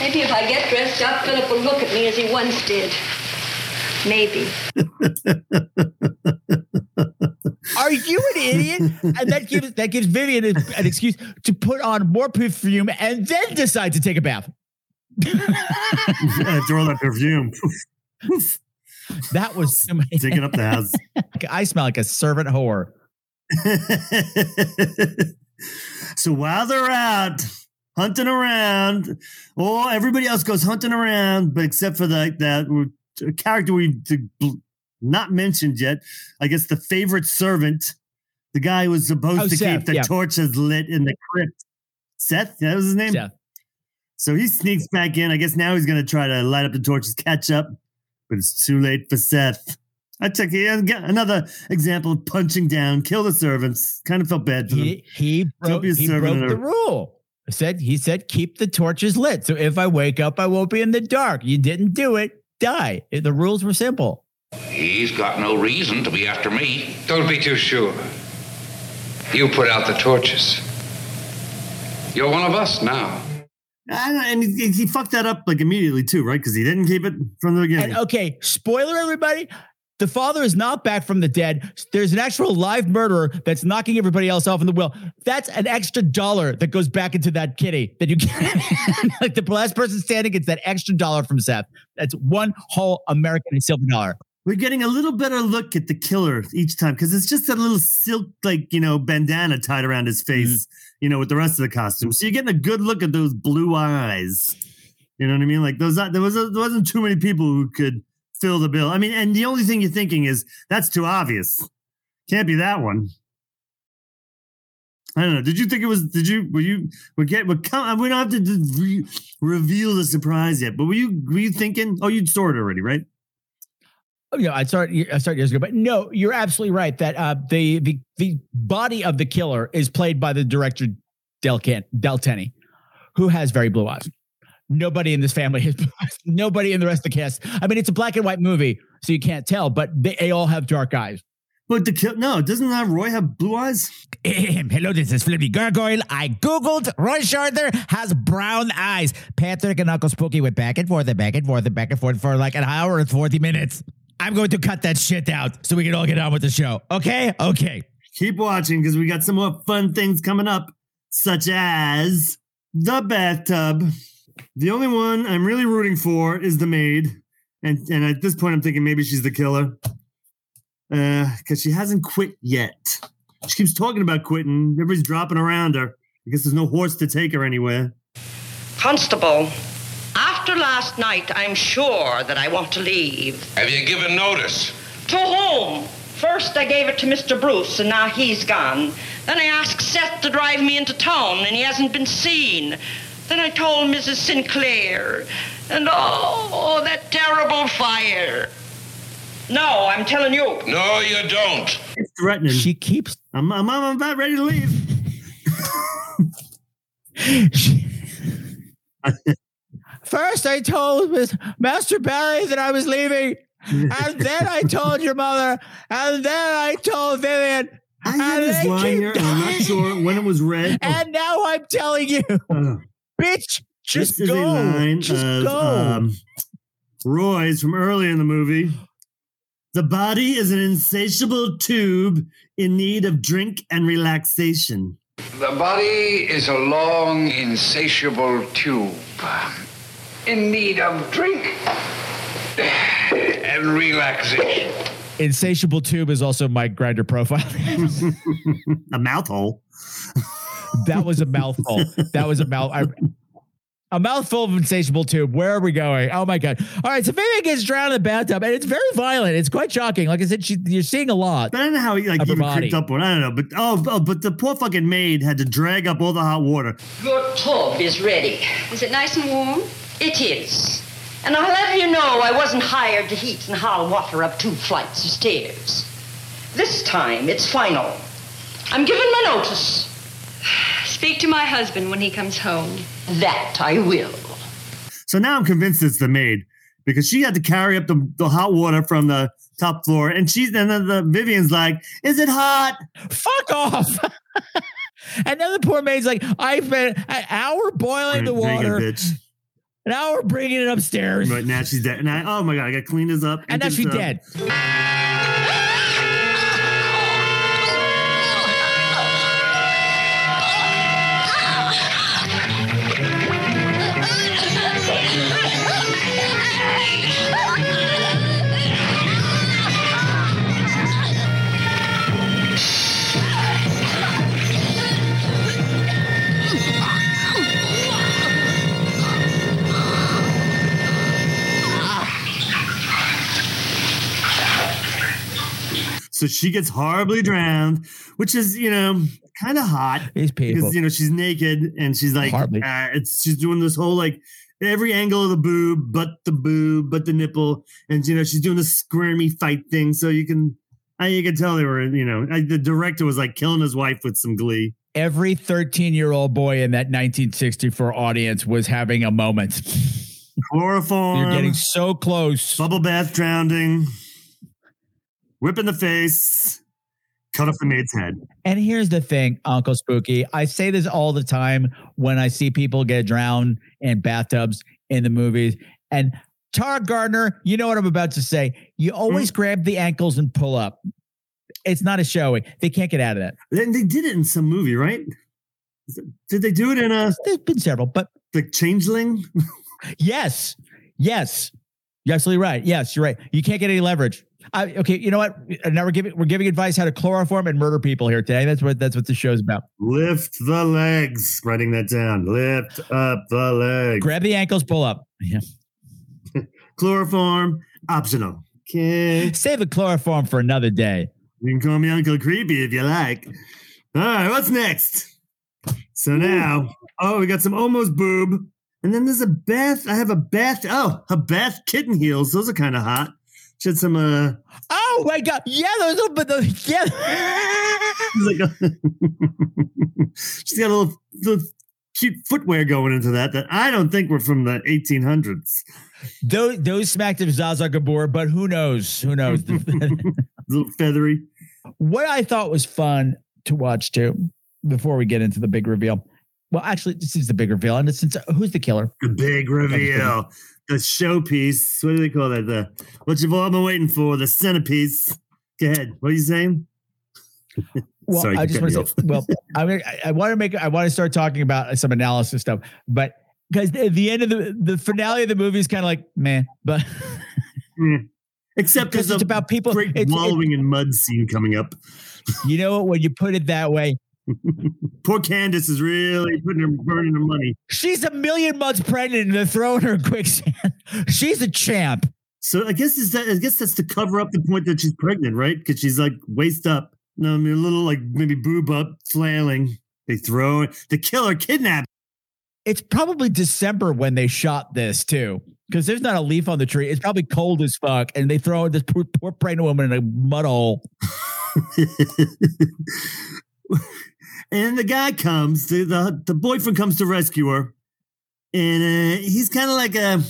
Maybe if I get dressed up, Philip will look at me as he once did. Maybe. Are you an idiot? and that gives that gives Vivian an, an excuse to put on more perfume and then decide to take a bath. After all that perfume. That was taking up the house. I smell like a servant whore. so while they're out hunting around, or everybody else goes hunting around, but except for the, that character we've not mentioned yet, I guess the favorite servant, the guy who was supposed Oh, to Seth, keep the yeah. torches lit in the crypt. Seth, that was his name. Seth. So he sneaks back in. I guess now he's going to try to light up the torches, catch up, but it's too late for Seth. I took another example of punching down, kill the servants. Kind of felt bad for them. He, he broke, he broke the a- rule. Said he said keep the torches lit. So if I wake up, I won't be in the dark. You didn't do it. Die. The rules were simple. He's got no reason to be after me. Don't be too sure. You put out the torches. You're one of us now. I don't know, and he, he fucked that up like immediately too, right? Because he didn't keep it from the beginning. And okay, spoiler everybody. The father is not back from the dead. There's an actual live murderer that's knocking everybody else off in the will. That's an extra dollar that goes back into that kitty that you get. like the last person standing gets that extra dollar from Seth. That's one whole American silver dollar. We're getting a little better look at the killer each time because it's just a little silk, like you know, bandana tied around his face, mm-hmm. you know, with the rest of the costume. So you're getting a good look at those blue eyes. You know what I mean? Like those, there was there wasn't too many people who could fill the bill. I mean, and the only thing you're thinking is that's too obvious. Can't be that one. I don't know. Did you think it was? Did you? Were you? We get. We come. We don't have to re- reveal the surprise yet. But were you? Were you thinking? Oh, you'd saw it already, right? Oh, you know, I started I started years ago, but no, you're absolutely right that uh, the the the body of the killer is played by the director Del Can Del Tenney, who has very blue eyes. Nobody in this family has. Nobody in the rest of the cast. I mean, it's a black and white movie, so you can't tell, but they, they all have dark eyes. But the kill no, doesn't that Roy have blue eyes? Hello, this is Flippy Gargoyle. I googled Roy Scheider has brown eyes. Patrick and Uncle Spooky went back and forth and back and forth and back and forth for like an hour and 40 minutes. I'm going to cut that shit out so we can all get on with the show. Okay? Okay. Keep watching because we got some more fun things coming up, such as the bathtub. The only one I'm really rooting for is the maid. And and at this point I'm thinking maybe she's the killer. Uh, because she hasn't quit yet. She keeps talking about quitting. Everybody's dropping around her. I guess there's no horse to take her anywhere. Constable, after last night, I'm sure that I want to leave. Have you given notice? To whom? First, I gave it to Mr. Bruce, and now he's gone. Then I asked Seth to drive me into town, and he hasn't been seen. Then I told Mrs. Sinclair. And oh, that terrible fire. No, I'm telling you. No, you don't. It's threatening. She keeps. I'm, I'm, I'm about ready to leave. First, I told Miss Master Barry that I was leaving, and then I told your mother, and then I told Vivian. I had this line here, and I'm not sure when it was read. And now I'm telling you, Uh, bitch, just this is go. a line just of go. um, Roy's from early in the movie. The body is an insatiable tube in need of drink and relaxation. The body is a long, insatiable tube in need of drink and relaxation. Insatiable Tube is also my Grindr profile. a mouth hole. that was a mouthful. That was a mouth. I, a mouthful of insatiable tube. Where are we going? Oh my god! All right, so Vivian gets drowned in the bathtub, and it's very violent. It's quite shocking. Like I said, she, you're seeing a lot. But I don't know how he like even body. creeped up on. I don't know, but oh, oh, but the poor fucking maid had to drag up all the hot water. Your tub is ready. Is it nice and warm? It is. And I'll have you know I wasn't hired to heat and haul water up two flights of stairs. This time it's final. I'm giving my notice. Speak to my husband when he comes home. That I will. So now I'm convinced it's the maid because she had to carry up the, the hot water from the top floor, and she's and then the Vivian's like, "Is it hot?" Fuck off. and then the poor maid's like, I spent an hour boiling the Drink it, water, bitch. an hour bringing it upstairs, But now she's dead. And I, oh my god, I got to clean this up. and now she's up. dead. So she gets horribly drowned, which is you know kind of hot. These people. because you know she's naked and she's like uh, it's she's doing this whole like every angle of the boob but the boob but the nipple and you know she's doing this squirmy fight thing so you can I, you can tell they were you know I, the director was like killing his wife with some glee Every 13 year old boy in that 1964 audience was having a moment. chloroform You're getting so close. bubble bath drowning whip in the face cut off the maid's head And here's the thing, Unkle Spooky. I say this all the time when I see people get drowned in bathtubs in the movies. And Tara Gardner, you know what I'm about to say. You always mm. grab the ankles and pull up. It's not a showing. They can't get out of that. then they did it in some movie right did they do it in a There's been several, but the changeling yes, yes, you're absolutely right. Yes, you're right. You can't get any leverage. I, okay, you know what? Uh, now we're giving we're giving advice how to chloroform and murder people here today. That's what that's what the show's about. Lift the legs. Writing that down. Lift up the legs. Grab the ankles, pull up. Yeah. Chloroform, optional. Okay. Save the chloroform for another day. You can call me Uncle Creepy if you like. All right, what's next? So now, oh, we got some almost boob. And then there's a bath. I have a bath. Oh, a bath kitten heels. Those are kind of hot. She had some, uh, Oh my god! Yeah, those little but those yeah. like a, she's got a little, little cute footwear going into that that I don't think were from the 1800s. those those smacked of Zsa Zsa Gabor, but who knows? Who knows? a little feathery. what I thought was fun to watch too, before we get into the big reveal. Well, actually, this is the big reveal, and it's since who's the killer? The big reveal, the showpiece. What do they call that? The what you've all been waiting for, the centerpiece. Go ahead. What are you saying? Well, Sorry, I just want to. off. Well, I, mean, I, I want to make. I want to start talking about some analysis stuff, but because at the end of the the finale of the movie is kind of like man, but Mm. Except because it's about people. great it's- it's- wallowing in mud scene coming up. you know what? When you put it that way, Poor Candace is really putting her burning her money. she's a million months pregnant and they're throwing her in quicksand. She's a champ. So I guess is that I guess that's to cover up the point that she's pregnant, right? Because she's like waist up. No, I mean a little like maybe boob up, flailing. They throw it. The killer kidnapped. It's probably December when they shot this too, because there's not a leaf on the tree. It's probably cold as fuck, and they throw this poor, poor pregnant woman in a mud hole. and the guy comes, the, the the boyfriend comes to rescue her, and uh, he's kind of like a.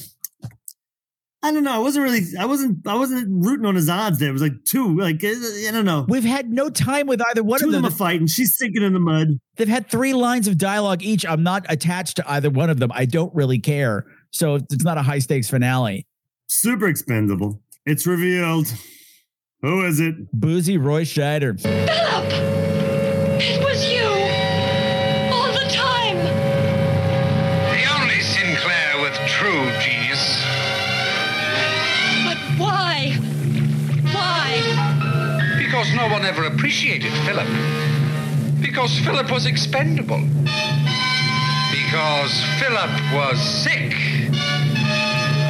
I don't know. I wasn't really. I wasn't. I wasn't rooting on his odds. There it was like two. Like uh, I don't know. We've had no time with either one Two of of them. them are fighting. She's sinking in the mud. They've had three lines of dialogue each. I'm not attached to either one of them. I don't really care. So it's not a high stakes finale. Super expendable. It's revealed. Who is it? Boozy Roy Scheider. Philip! One ever appreciated Philip. Because Philip was expendable. Because Philip was sick.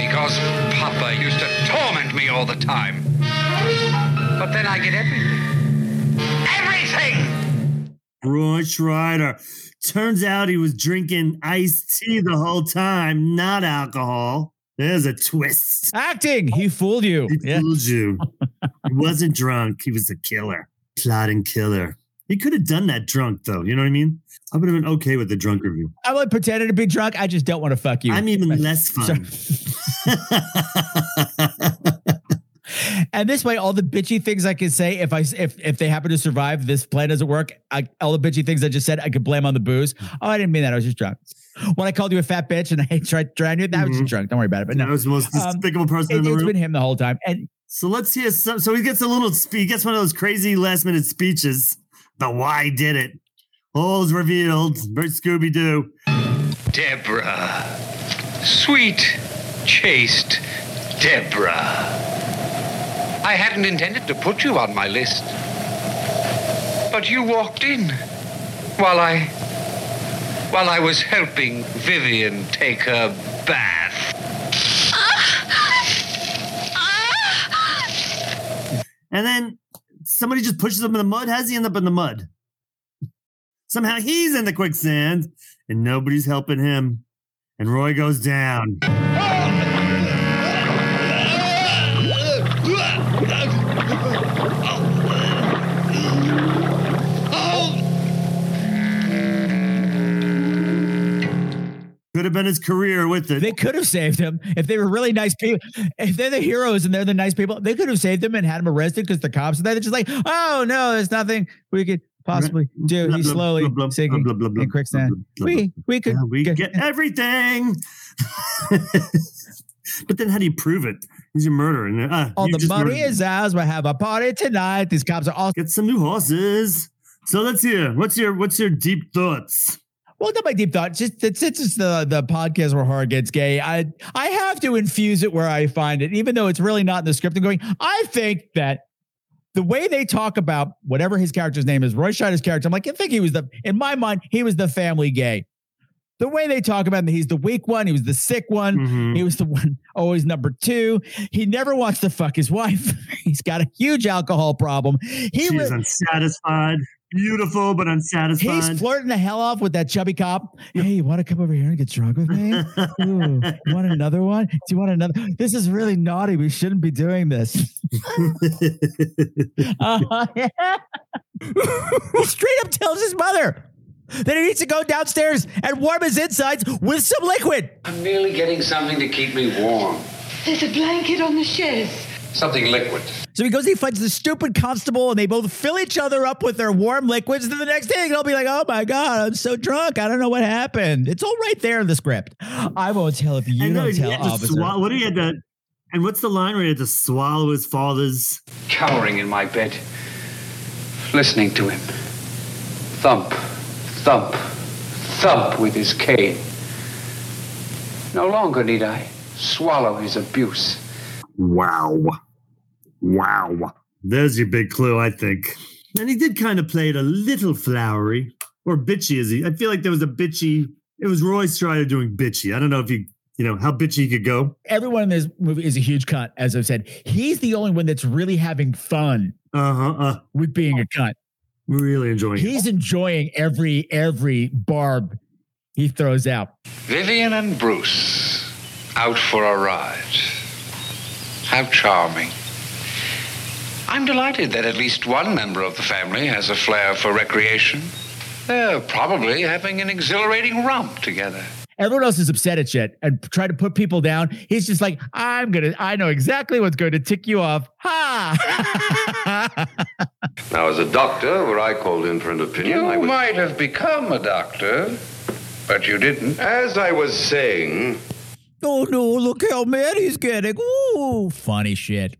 Because Papa used to torment me all the time. But then I get everything. Everything! Roy Scheider. Turns out he was drinking iced tea the whole time, not alcohol. There's a twist. Acting. He fooled you. He Yeah. fooled you. he wasn't drunk. He was a killer, plotting killer. He could have done that drunk, though. You know what I mean? I would have been okay with the drunk review. I would pretend to be drunk. I just don't want to fuck you. I'm even less fun. And this way, all the bitchy things I can say, if I if if they happen to survive, this plan doesn't work. I, all the bitchy things I just said, I could blame on the booze. Oh, I didn't mean that. I was just drunk. When I called you a fat bitch and I tried trying you, that was just drunk. Don't worry about it. But no, Mm-hmm. That was the most Um, despicable person it, in the has room. been him the whole time. And So let's hear some. So he gets a little. spe- He gets one of those crazy last minute speeches about why did it. All's revealed. Very Scooby Doo. Deborah. Sweet, chaste Deborah. I hadn't intended to put you on my list. But you walked in while I while I was helping Vivian take her bath. And then somebody just pushes him in the mud. How does he end up in the mud? Somehow he's in the quicksand and nobody's helping him. And Roy goes down. Could have been his career with it. they could have saved him if they were really nice people. If they're the heroes and they're the nice people, they could have saved him and had him arrested because the cops are there. They're just like, oh no, there's nothing we could possibly do. He's slowly sinking blah, blah, blah, in quicksand. We we could Yeah, we get- get everything. but then how do you prove it? He's a murderer. And, uh, all the money is ours. We'll have a party tonight. These cops are all Get some new horses. So let's hear. What's your what's your deep thoughts? Well, not my deep thought. Just since it's the the podcast where horror gets gay, I I have to infuse it where I find it, even though it's really not in the script. I'm going. I think that the way they talk about whatever his character's name is, Roy Scheider's character, I'm like, I think he was the in my mind he was the family gay. The way they talk about him, he's the weak one, he was the sick one, Mhm. he was the one always number two. He never wants to fuck his wife. He's got a huge alcohol problem. He was, unsatisfied. Beautiful, but unsatisfied. He's flirting the hell off with that chubby cop. Hey, you want to come over here and get drunk with me? Ooh, you want another one? Do you want another? This is really naughty. We shouldn't be doing this. Uh, yeah. he straight up tells his mother that he needs to go downstairs and warm his insides with some liquid. I'm merely getting something to keep me warm. There's a blanket on the chaise. Something liquid. So he goes, he fights the stupid constable, and they both fill each other up with their warm liquids. And then the next thing, they'll be like, "Oh my god, I'm so drunk. I don't know what happened." It's all right there in the script. I won't tell if you I know, don't tell, had to officer. swallow- what do you had to? And what's the line where he had to swallow his father's? Cowering in my bed, listening to him. Thump, thump, thump with his cane. No longer need I swallow his abuse. Wow. Wow. There's your big clue, I think. And he did kind of play it a little flowery or bitchy, is he? I feel like there was a bitchy. It was Roy Scheider doing bitchy. I don't know if he, you know, how bitchy he could go. Everyone in this movie is a huge cunt, as I've said. He's the only one that's really having fun Uh huh. Uh, with being a cunt. really enjoying it. He's enjoying every every barb he throws out. Vivian and Bruce out for a ride. How charming. I'm delighted that at least one member of the family has a flair for recreation. They're probably having an exhilarating romp together. Everyone else is upset at shit and try to put people down. He's just like, I'm gonna, I know exactly what's going to tick you off. Ha! Now, as a doctor, were I called in for an opinion, You I would. might have become a doctor, but you didn't. As I was saying, oh no, look how mad he's getting. Ooh, funny shit.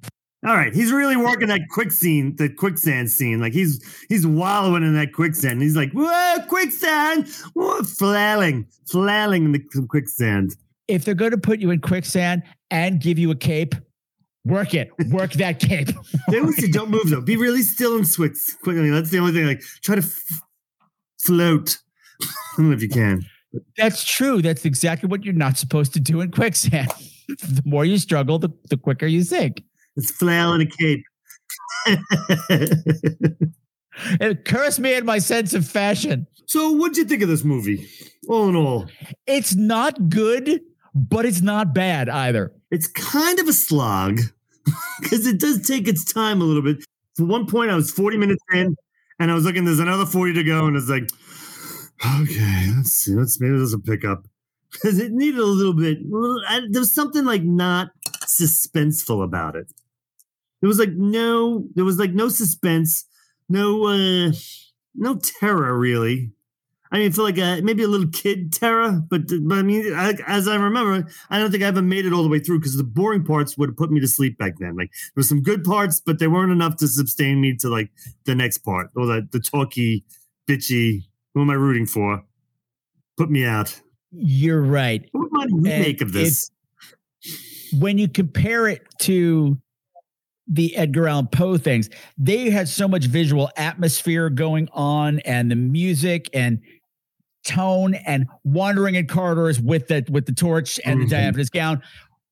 All right, he's really working that quick scene, the quicksand scene. Like he's he's wallowing in that quicksand. He's like, "Whoa, quicksand!" Whoa, flailing, flailing in the quicksand. If they're going to put you in quicksand and give you a cape, work it. Work that cape. They always say, "Don't move though. Be really still and quick." Quickly, that's the only thing. Like, try to f- float. I don't know if you can. That's true. That's exactly what you're not supposed to do in quicksand. the more you struggle, the, the quicker you sink. It's flail in a cape. It cursed me in my sense of fashion. So, what'd you think of this movie? All in all, It's not good, but it's not bad either. it's kind of a slog because it does take its time a little bit. For one point, I was 40 minutes in, and I was looking. There's another 40 to go, and it's like, okay, let's see. Let's maybe this will pick up because it needed a little bit. I- There was something like not suspenseful about it. There was like no, there was like no suspense, no, uh no terror really. I mean, I feel like uh, maybe a little kid terror, but but I mean, I, as I remember, I don't think I ever made it all the way through because the boring parts would have put me to sleep back then. Like there were some good parts, but they weren't enough to sustain me to like the next part or the the talky, bitchy. Who am I rooting for? Put me out. You're right. What might make of this? when you compare it to the Edgar Allan Poe things, they had so much visual atmosphere going on and the music and tone and wandering in corridors with the with the torch and the Mhm. diaphanous gown.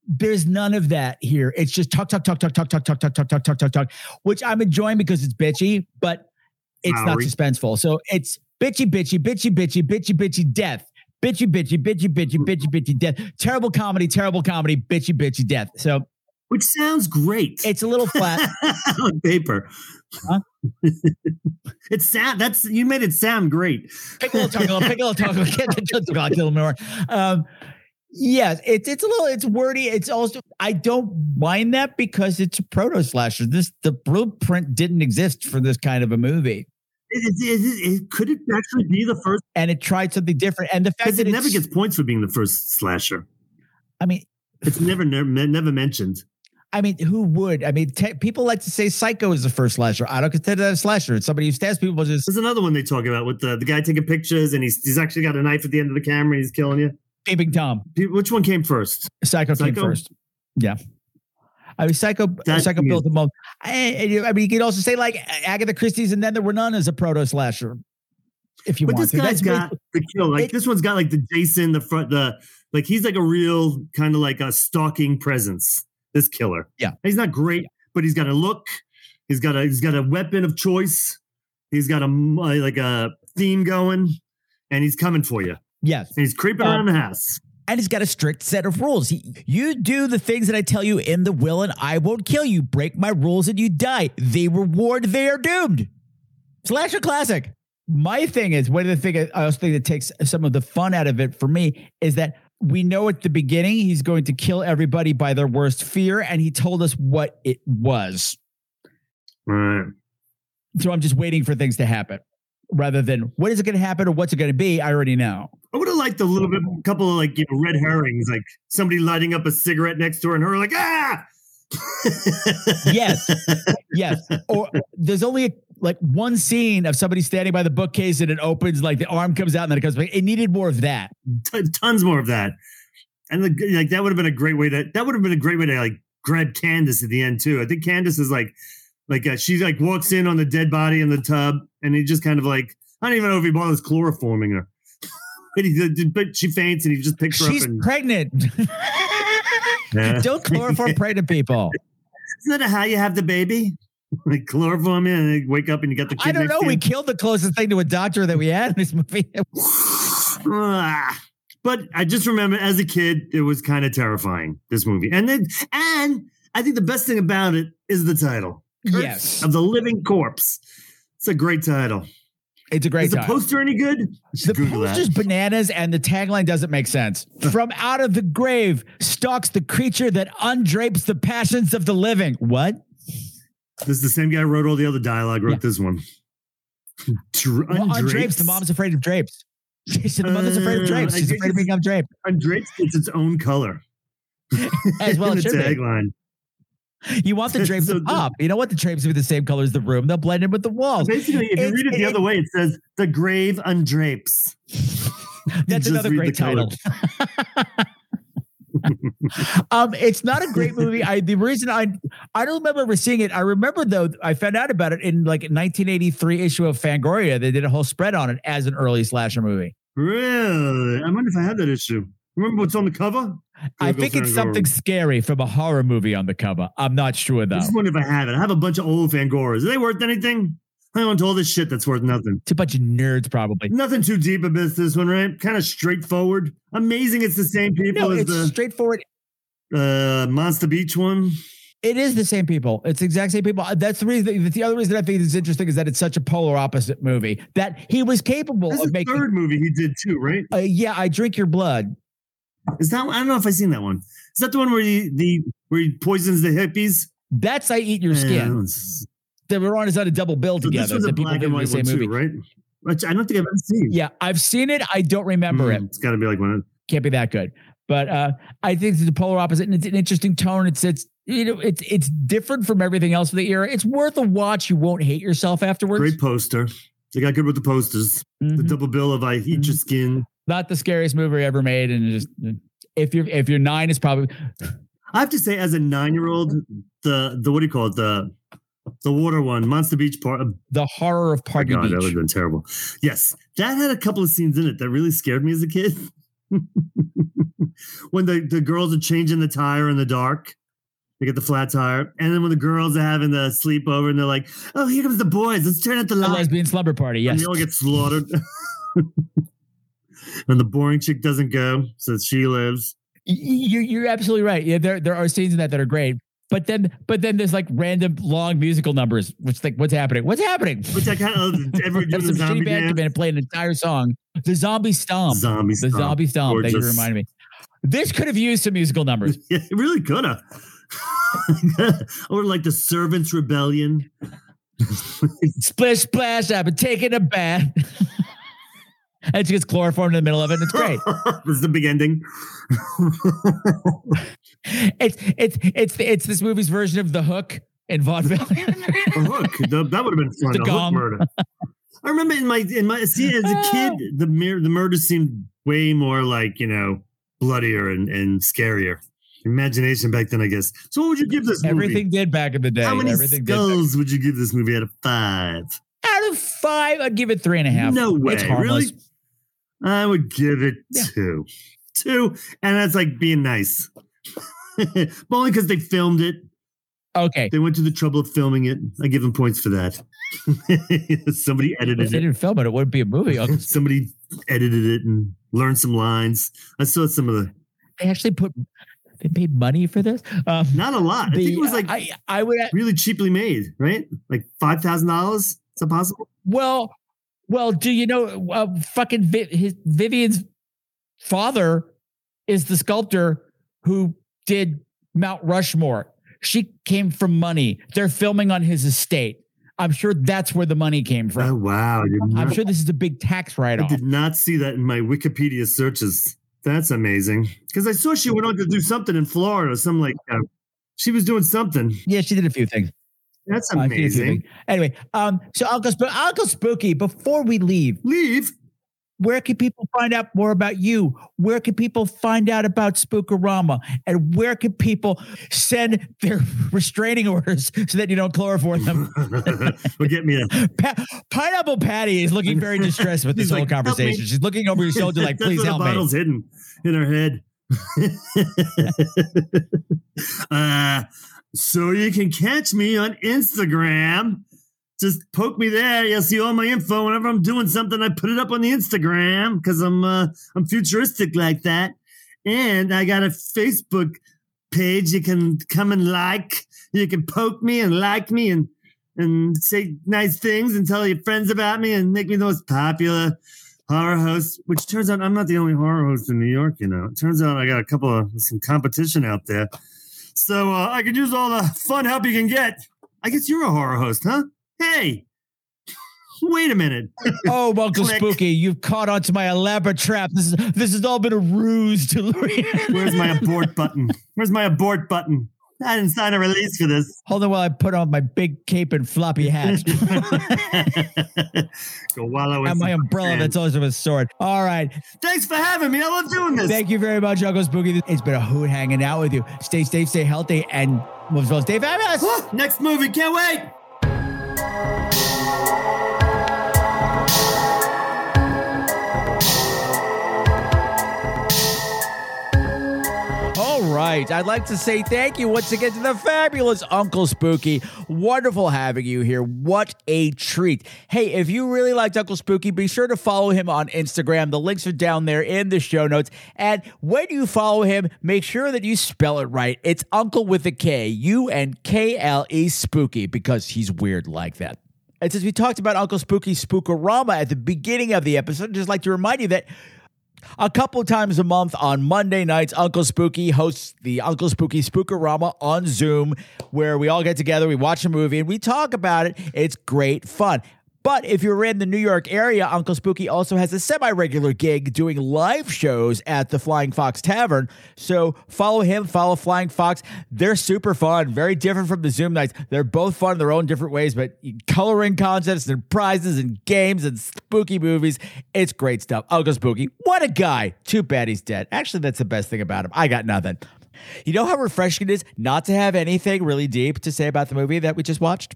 There's none of that here. It's just talk, talk, talk, talk, talk, talk, talk, talk, talk, talk, talk, talk, talk, which I'm enjoying because it's bitchy, but it's not suspenseful. So it's bitchy, bitchy, bitchy, bitchy, bitchy, bitchy, death. Bitchy, bitchy, bitchy, bitchy, bitchy, bitchy, death. Terrible comedy, terrible comedy, bitchy, bitchy, death. So Which sounds great. it's a little flat. on paper. Huh? it sound that's you made it sound great. Piccolo Tuckle, Piccolo Tuckle, Tuckle, kill more. Um, yes, it's it's a little it's wordy. It's also I don't mind that because it's a proto slasher. This the blueprint didn't exist for this kind of a movie, it- it- is- could it actually be the first? and it tried something different. And the fact that it never gets points for being the first slasher. I mean, It's never never, never mentioned. I mean, who would? I mean, te- people like to say Psycho is the first slasher. I don't consider that a slasher. It's somebody who stabs people. Just There's another one they talk about with the, the guy taking pictures and he's he's actually got a knife at the end of the camera and he's killing you. peeping tom. Which one came first? Psycho, came first. Yeah. I mean, Psycho. That Psycho built the most. I, I mean, you could also say like Agatha Christie's, and then there were none as a proto slasher. If you But want this to, guy's That's got the kill. Like it- this one's got like the Jason, the front, the like he's like a real kind of like a stalking presence. This killer. Yeah. He's not great, but he's got a look. He's got a he's got a weapon of choice. He's got a uh, like a theme going, and he's coming for you. yes. And he's creeping Um, around the house. and he's got a strict set of rules. He, you do the things that I tell you in the will, and I won't kill you. Break my rules, and you die. They reward. They are doomed. Slasher classic. My thing is one of the thing I also think that takes some of the fun out of it for me is that we know at the beginning he's going to kill everybody by their worst fear, and he told us what it was. Right. So I'm just waiting for things to happen rather than what is it going to happen or what's it going to be. I already know. I would have liked a little bit, a couple of like you know red herrings, like somebody lighting up a cigarette next door and her like ah. yes, yes. Or there's only a, like one scene of somebody standing by the bookcase and it opens, like the arm comes out and then it comes back. It needed more of that. T- tons more of that, and the, like that would have been a great way to that would have been a great way to like grab Candace at the end too. I think Candace is like like uh, she like walks in on the dead body in the tub, and he just kind of like I don't even know if he bothers chloroforming her. but, he, but she faints and he just picks her She's up and pregnant. Yeah. Don't chloroform pregnant people. Isn't that how you have the baby? Like chloroform in and they wake up and you got the kid. I don't know. We killed the closest thing to a doctor that we had in this movie. But I just remember as a kid, it was kind of terrifying. This movie, and then and I think the best thing about it is the title. Curse Yes. of the living corpse. It's a great title. It's a great Is the title. poster any good? The poster's bananas and the tagline doesn't make sense. From out of the grave stalks the creature that undrapes the passions of the living. What? This is the same guy who wrote all the other dialogue. Wrote this one. Dra- Well, undrapes. The mom's afraid of drapes. She said the mother's afraid of Uh, drapes. She's afraid of being undraped. Undraped gets its its own color. As well it the be. tagline. You want the drapes So pop. You don't want the drapes to be the same color as the room. They'll blend in with the walls. Basically, if you read it the other way, it says the grave undrapes. That's another great title. Um, it's not a great movie. I the reason I I don't remember ever seeing it. I remember though I found out about it in like 1983 issue of Fangoria. They did a whole spread on it as an early slasher movie. Really? I wonder if I had that issue. Remember what's on the cover? I think it's Fangoria. something scary from a horror movie on the cover. I'm not sure though. I just wonder if I have it. I have a bunch of old Fangoras. Are they worth anything? I want all this shit that's worth nothing. It's a bunch of nerds, probably. Nothing too deep about this one, right? Kind of straightforward. Amazing. It's the same people No, as it's the straightforward. uh, Monster Beach one. It is the same people. It's the exact same people. That's the reason. The other reason I think it's interesting is that it's such a polar opposite movie that he was capable This is of making. third movie he did too, right? Uh, yeah, I drink your blood. Is that? I don't know if I've seen that one. Is that the one where he the where he poisons the hippies? That's I eat your skin. That one's- They were on is on a double bill so together. this was the a black and the white same one movie. too, right? Which I don't think I've ever seen. Yeah, I've seen it. I don't remember Mm, it. It's got to be like one. Of, Can't be that good. But uh, I think it's the polar opposite, and it's an interesting tone. It's it's you know it's it's different from everything else of the era. It's worth a watch. You won't hate yourself afterwards. great poster. They got good with the posters. The Mhm. double bill of I eat your skin. Not the scariest movie ever made, and just if you're if you're nine, it's probably I have to say, as a nine-year-old, the the what do you call it? The the water one, Monster Beach Part. Oh uh, the horror of Party God, that would have been terrible. Yes, that had a couple of scenes in it that really scared me as a kid. when the, the girls are changing the tire in the dark, they get the flat tire, and then when the girls are having the sleepover and they're like, "Oh, here comes the boys! Let's turn out the The light." lesbian slumber party. And Yes. they all get slaughtered. and the boring chick doesn't go, so she lives. You're you're absolutely right. Yeah, there there are scenes in that that are great. But then but then there's like random long musical numbers, which like what's happening? What's happening? Which I kind of every Have doing some the shitty zombie band dance. come in and play an entire song. The zombie stomp. Zombie the zombie stomp. Thank you reminding me. This could have used some musical numbers. Yeah, it really could have. or like the Servants Rebellion. Splish splash, I've been taking a bath. And she gets chloroformed in the middle of it, and it's great. This is the big ending. it's it's it's it's this movie's version of the hook in vaudeville. A hook. The- that would have been fun. The a hook murder. I remember in my in my see as a kid, the mir- the murder seemed way more like you know bloodier and, and scarier. Imagination back then, I guess. So, what would you give this movie? Everything did back in the day. How many Everything did. skulls would you give this movie out of five? Out of five, I'd give it three and a half. No way, It's harmless. really? I would give it Yeah. two, two, and that's like being nice. but only because they filmed it. Okay. They went to the trouble of filming it. I give them points for that. Somebody If edited they it. didn't film it, it wouldn't be a movie. They Somebody edited it and learned some lines. I saw some of the They actually put they paid money for this. Um, not a lot. I think it was like I, I would really cheaply made, right? Like five thousand dollars. Is that possible? well, well. Do you know uh, fucking Vi- his Vivian's father is the sculptor who did Mount Rushmore. She came from money. They're filming on his estate. I'm sure that's where the money came from. Oh wow! I'm sure this is a big tax write-off. I did not see that in my Wikipedia searches. That's amazing. Because I saw she went on to do something in Florida. Some like uh, she was doing something. Yeah, she did a few things. That's she did a few amazing. Anyway, um, so Unkle Spooky, Unkle Spooky, before we leave, leave. Where can people find out more about you? Where can people find out about Spookorama? And where can people send their restraining orders so that you don't chloroform them? well, get me a Pa- Pineapple Patty is looking very distressed with this whole like, "Help me." conversation. She's looking over your shoulder like, please help the me. bottle's hidden in her head. uh, so you can catch me on Instagram. Just poke me there. You'll see all my info. Whenever I'm doing something, I put it up on the Instagram because I'm uh, I'm futuristic like that. And I got a Facebook page. You can come and like. You can poke me and like me and and say nice things and tell your friends about me and make me the most popular horror host. Which turns out I'm not the only horror host in New York. You know, it turns out I got a couple of some competition out there. So uh, I could use all the fun help you can get. I guess you're a horror host, huh? Hey, wait a minute. Oh, Uncle Click. Spooky, you've caught onto my elaborate trap. This is this has all been a ruse to Where's my abort button? Where's my abort button? I didn't sign a release for this. Hold on while I put on my big cape and floppy hat. Go wallow in and my umbrella sand. that's also a sword. All right. Thanks for having me. I love doing this. Thank you very much, Unkle Spooky. It's been a hoot hanging out with you. Stay safe, stay healthy, and most all, stay fabulous. Next movie, can't wait. Right. I'd like to say thank you once again to the fabulous Unkle Spooky. Wonderful having you here. What a treat. Hey, if you really liked Unkle Spooky, be sure to follow him on Instagram. The links are down there in the show notes. And when you follow him, make sure that you spell it right. It's Unkle with a K, U N K L E Spooky, because he's weird like that. And since we talked about Unkle Spooky Spookorama at the beginning of the episode, I'd just like to remind you that a couple times a month on Monday nights, Unkle Spooky hosts the Unkle Spooky Spookorama on Zoom, where we all get together, we watch a movie, and we talk about it. It's great fun. But if you're in the New York area, Unkle Spooky also has a semi regular gig doing live shows at the Flying Fox Tavern. So follow him, follow Flying Fox. They're super fun, very different from the Zoom nights. They're both fun in their own different ways, but coloring contests and prizes and games and spooky movies. It's great stuff. Unkle Spooky, what a guy. Too bad he's dead. Actually, that's the best thing about him. I got nothing. You know how refreshing it is not to have anything really deep to say about the movie that we just watched?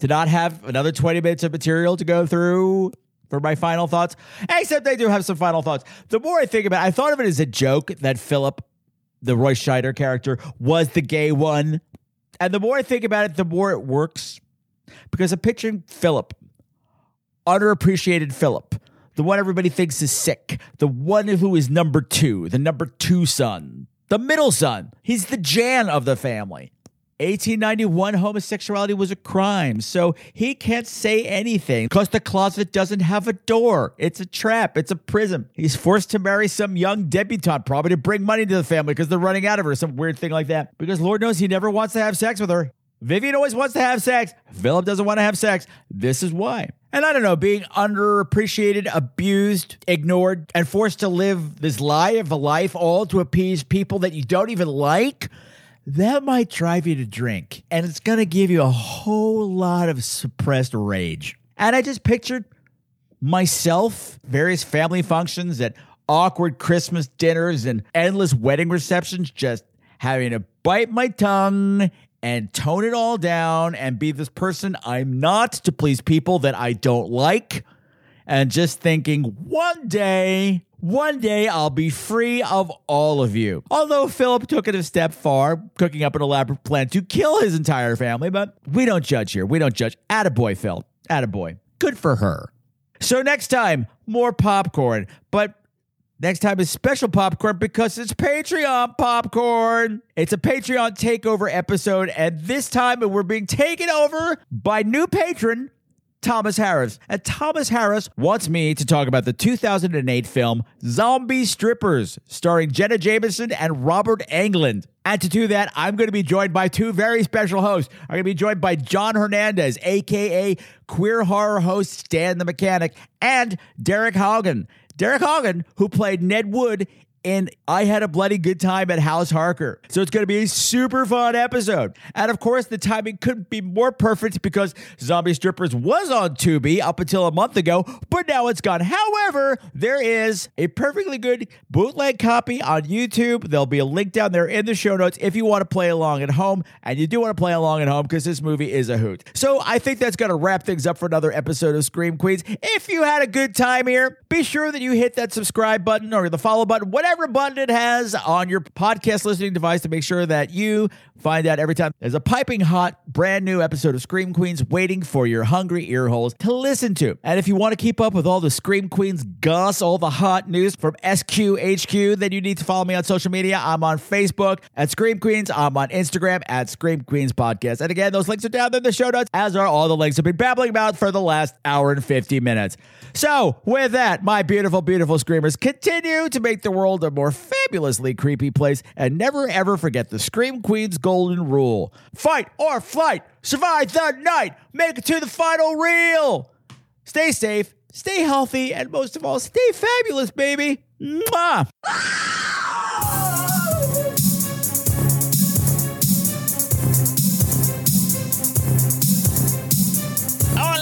To not have another 20 minutes of material to go through for my final thoughts. Except I do have some final thoughts. The more I think about it, I thought of it as a joke that Philip, the Roy Scheider character, was the gay one. And the more I think about it, the more it works. Because I'm picturing Philip, underappreciated Philip, the one everybody thinks is sick, the one who is number two, the number two son, the middle son. He's the Jan of the family. 1891 homosexuality was a crime, so he can't say anything because the closet doesn't have a door. It's a trap, it's a prison. He's forced to marry some young debutante, probably to bring money to the family because they're running out of her, some weird thing like that. Because Lord knows he never wants to have sex with her. Vivian always wants to have sex. Philip doesn't want to have sex. This is why. And I don't know, being underappreciated, abused, ignored, and forced to live this lie of a life all to appease people that you don't even like that might drive you to drink. And it's going to give you a whole lot of suppressed rage. And I just pictured myself, various family functions at awkward Christmas dinners and endless wedding receptions, just having to bite my tongue and tone it all down and be this person I'm not to please people that I don't like. And just thinking, one day, one day I'll be free of all of you. Although Philip took it a step far, cooking up an elaborate plan to kill his entire family, but we don't judge here. We don't judge. Attaboy, Phil. Attaboy. Good for her. So next time, more popcorn. But next time is special popcorn because it's Patreon popcorn. It's a Patreon takeover episode, and this time we're being taken over by new patron Thomas Harris. And Thomas Harris wants me to talk about the 2008 film Zombie Strippers, starring Jenna Jameson and Robert Englund. And to do that, I'm going to be joined by two very special hosts. I'm going to be joined by John Hernandez, aka queer horror host Stan the Mechanic, and Derek Hogan. Derek Hogan, who played Ned Wood in I Had a Bloody Good Time at House Harker. So it's going to be a super fun episode. And of course, the timing couldn't be more perfect because Zombie Strippers was on Tubi up until a month ago, but now it's gone. However, there is a perfectly good bootleg copy on YouTube. There'll be a link down there in the show notes if you want to play along at home. And you do want to play along at home because this movie is a hoot. So I think that's going to wrap things up for another episode of ScreamQueenz. If you had a good time here, be sure that you hit that subscribe button or the follow button, whatever button it has on your podcast listening device to make sure that you find out every time there's a piping hot, brand new episode of ScreamQueenz waiting for your hungry ear holes to listen to. And if you want to keep up with all the ScreamQueenz goss, all the hot news from SQHQ, then you need to follow me on social media. I'm on Facebook at ScreamQueenz. I'm on Instagram at ScreamQueenz Podcast. And again, those links are down there in the show notes, as are all the links I've been babbling about for the last hour and 50 minutes. So, with that, my beautiful, beautiful screamers, continue to make the world a more fabulously creepy place and never ever forget the Scream Queen's golden rule fight or flight, survive the night, make it to the final reel. Stay safe, stay healthy, and most of all, stay fabulous, baby. Mwah.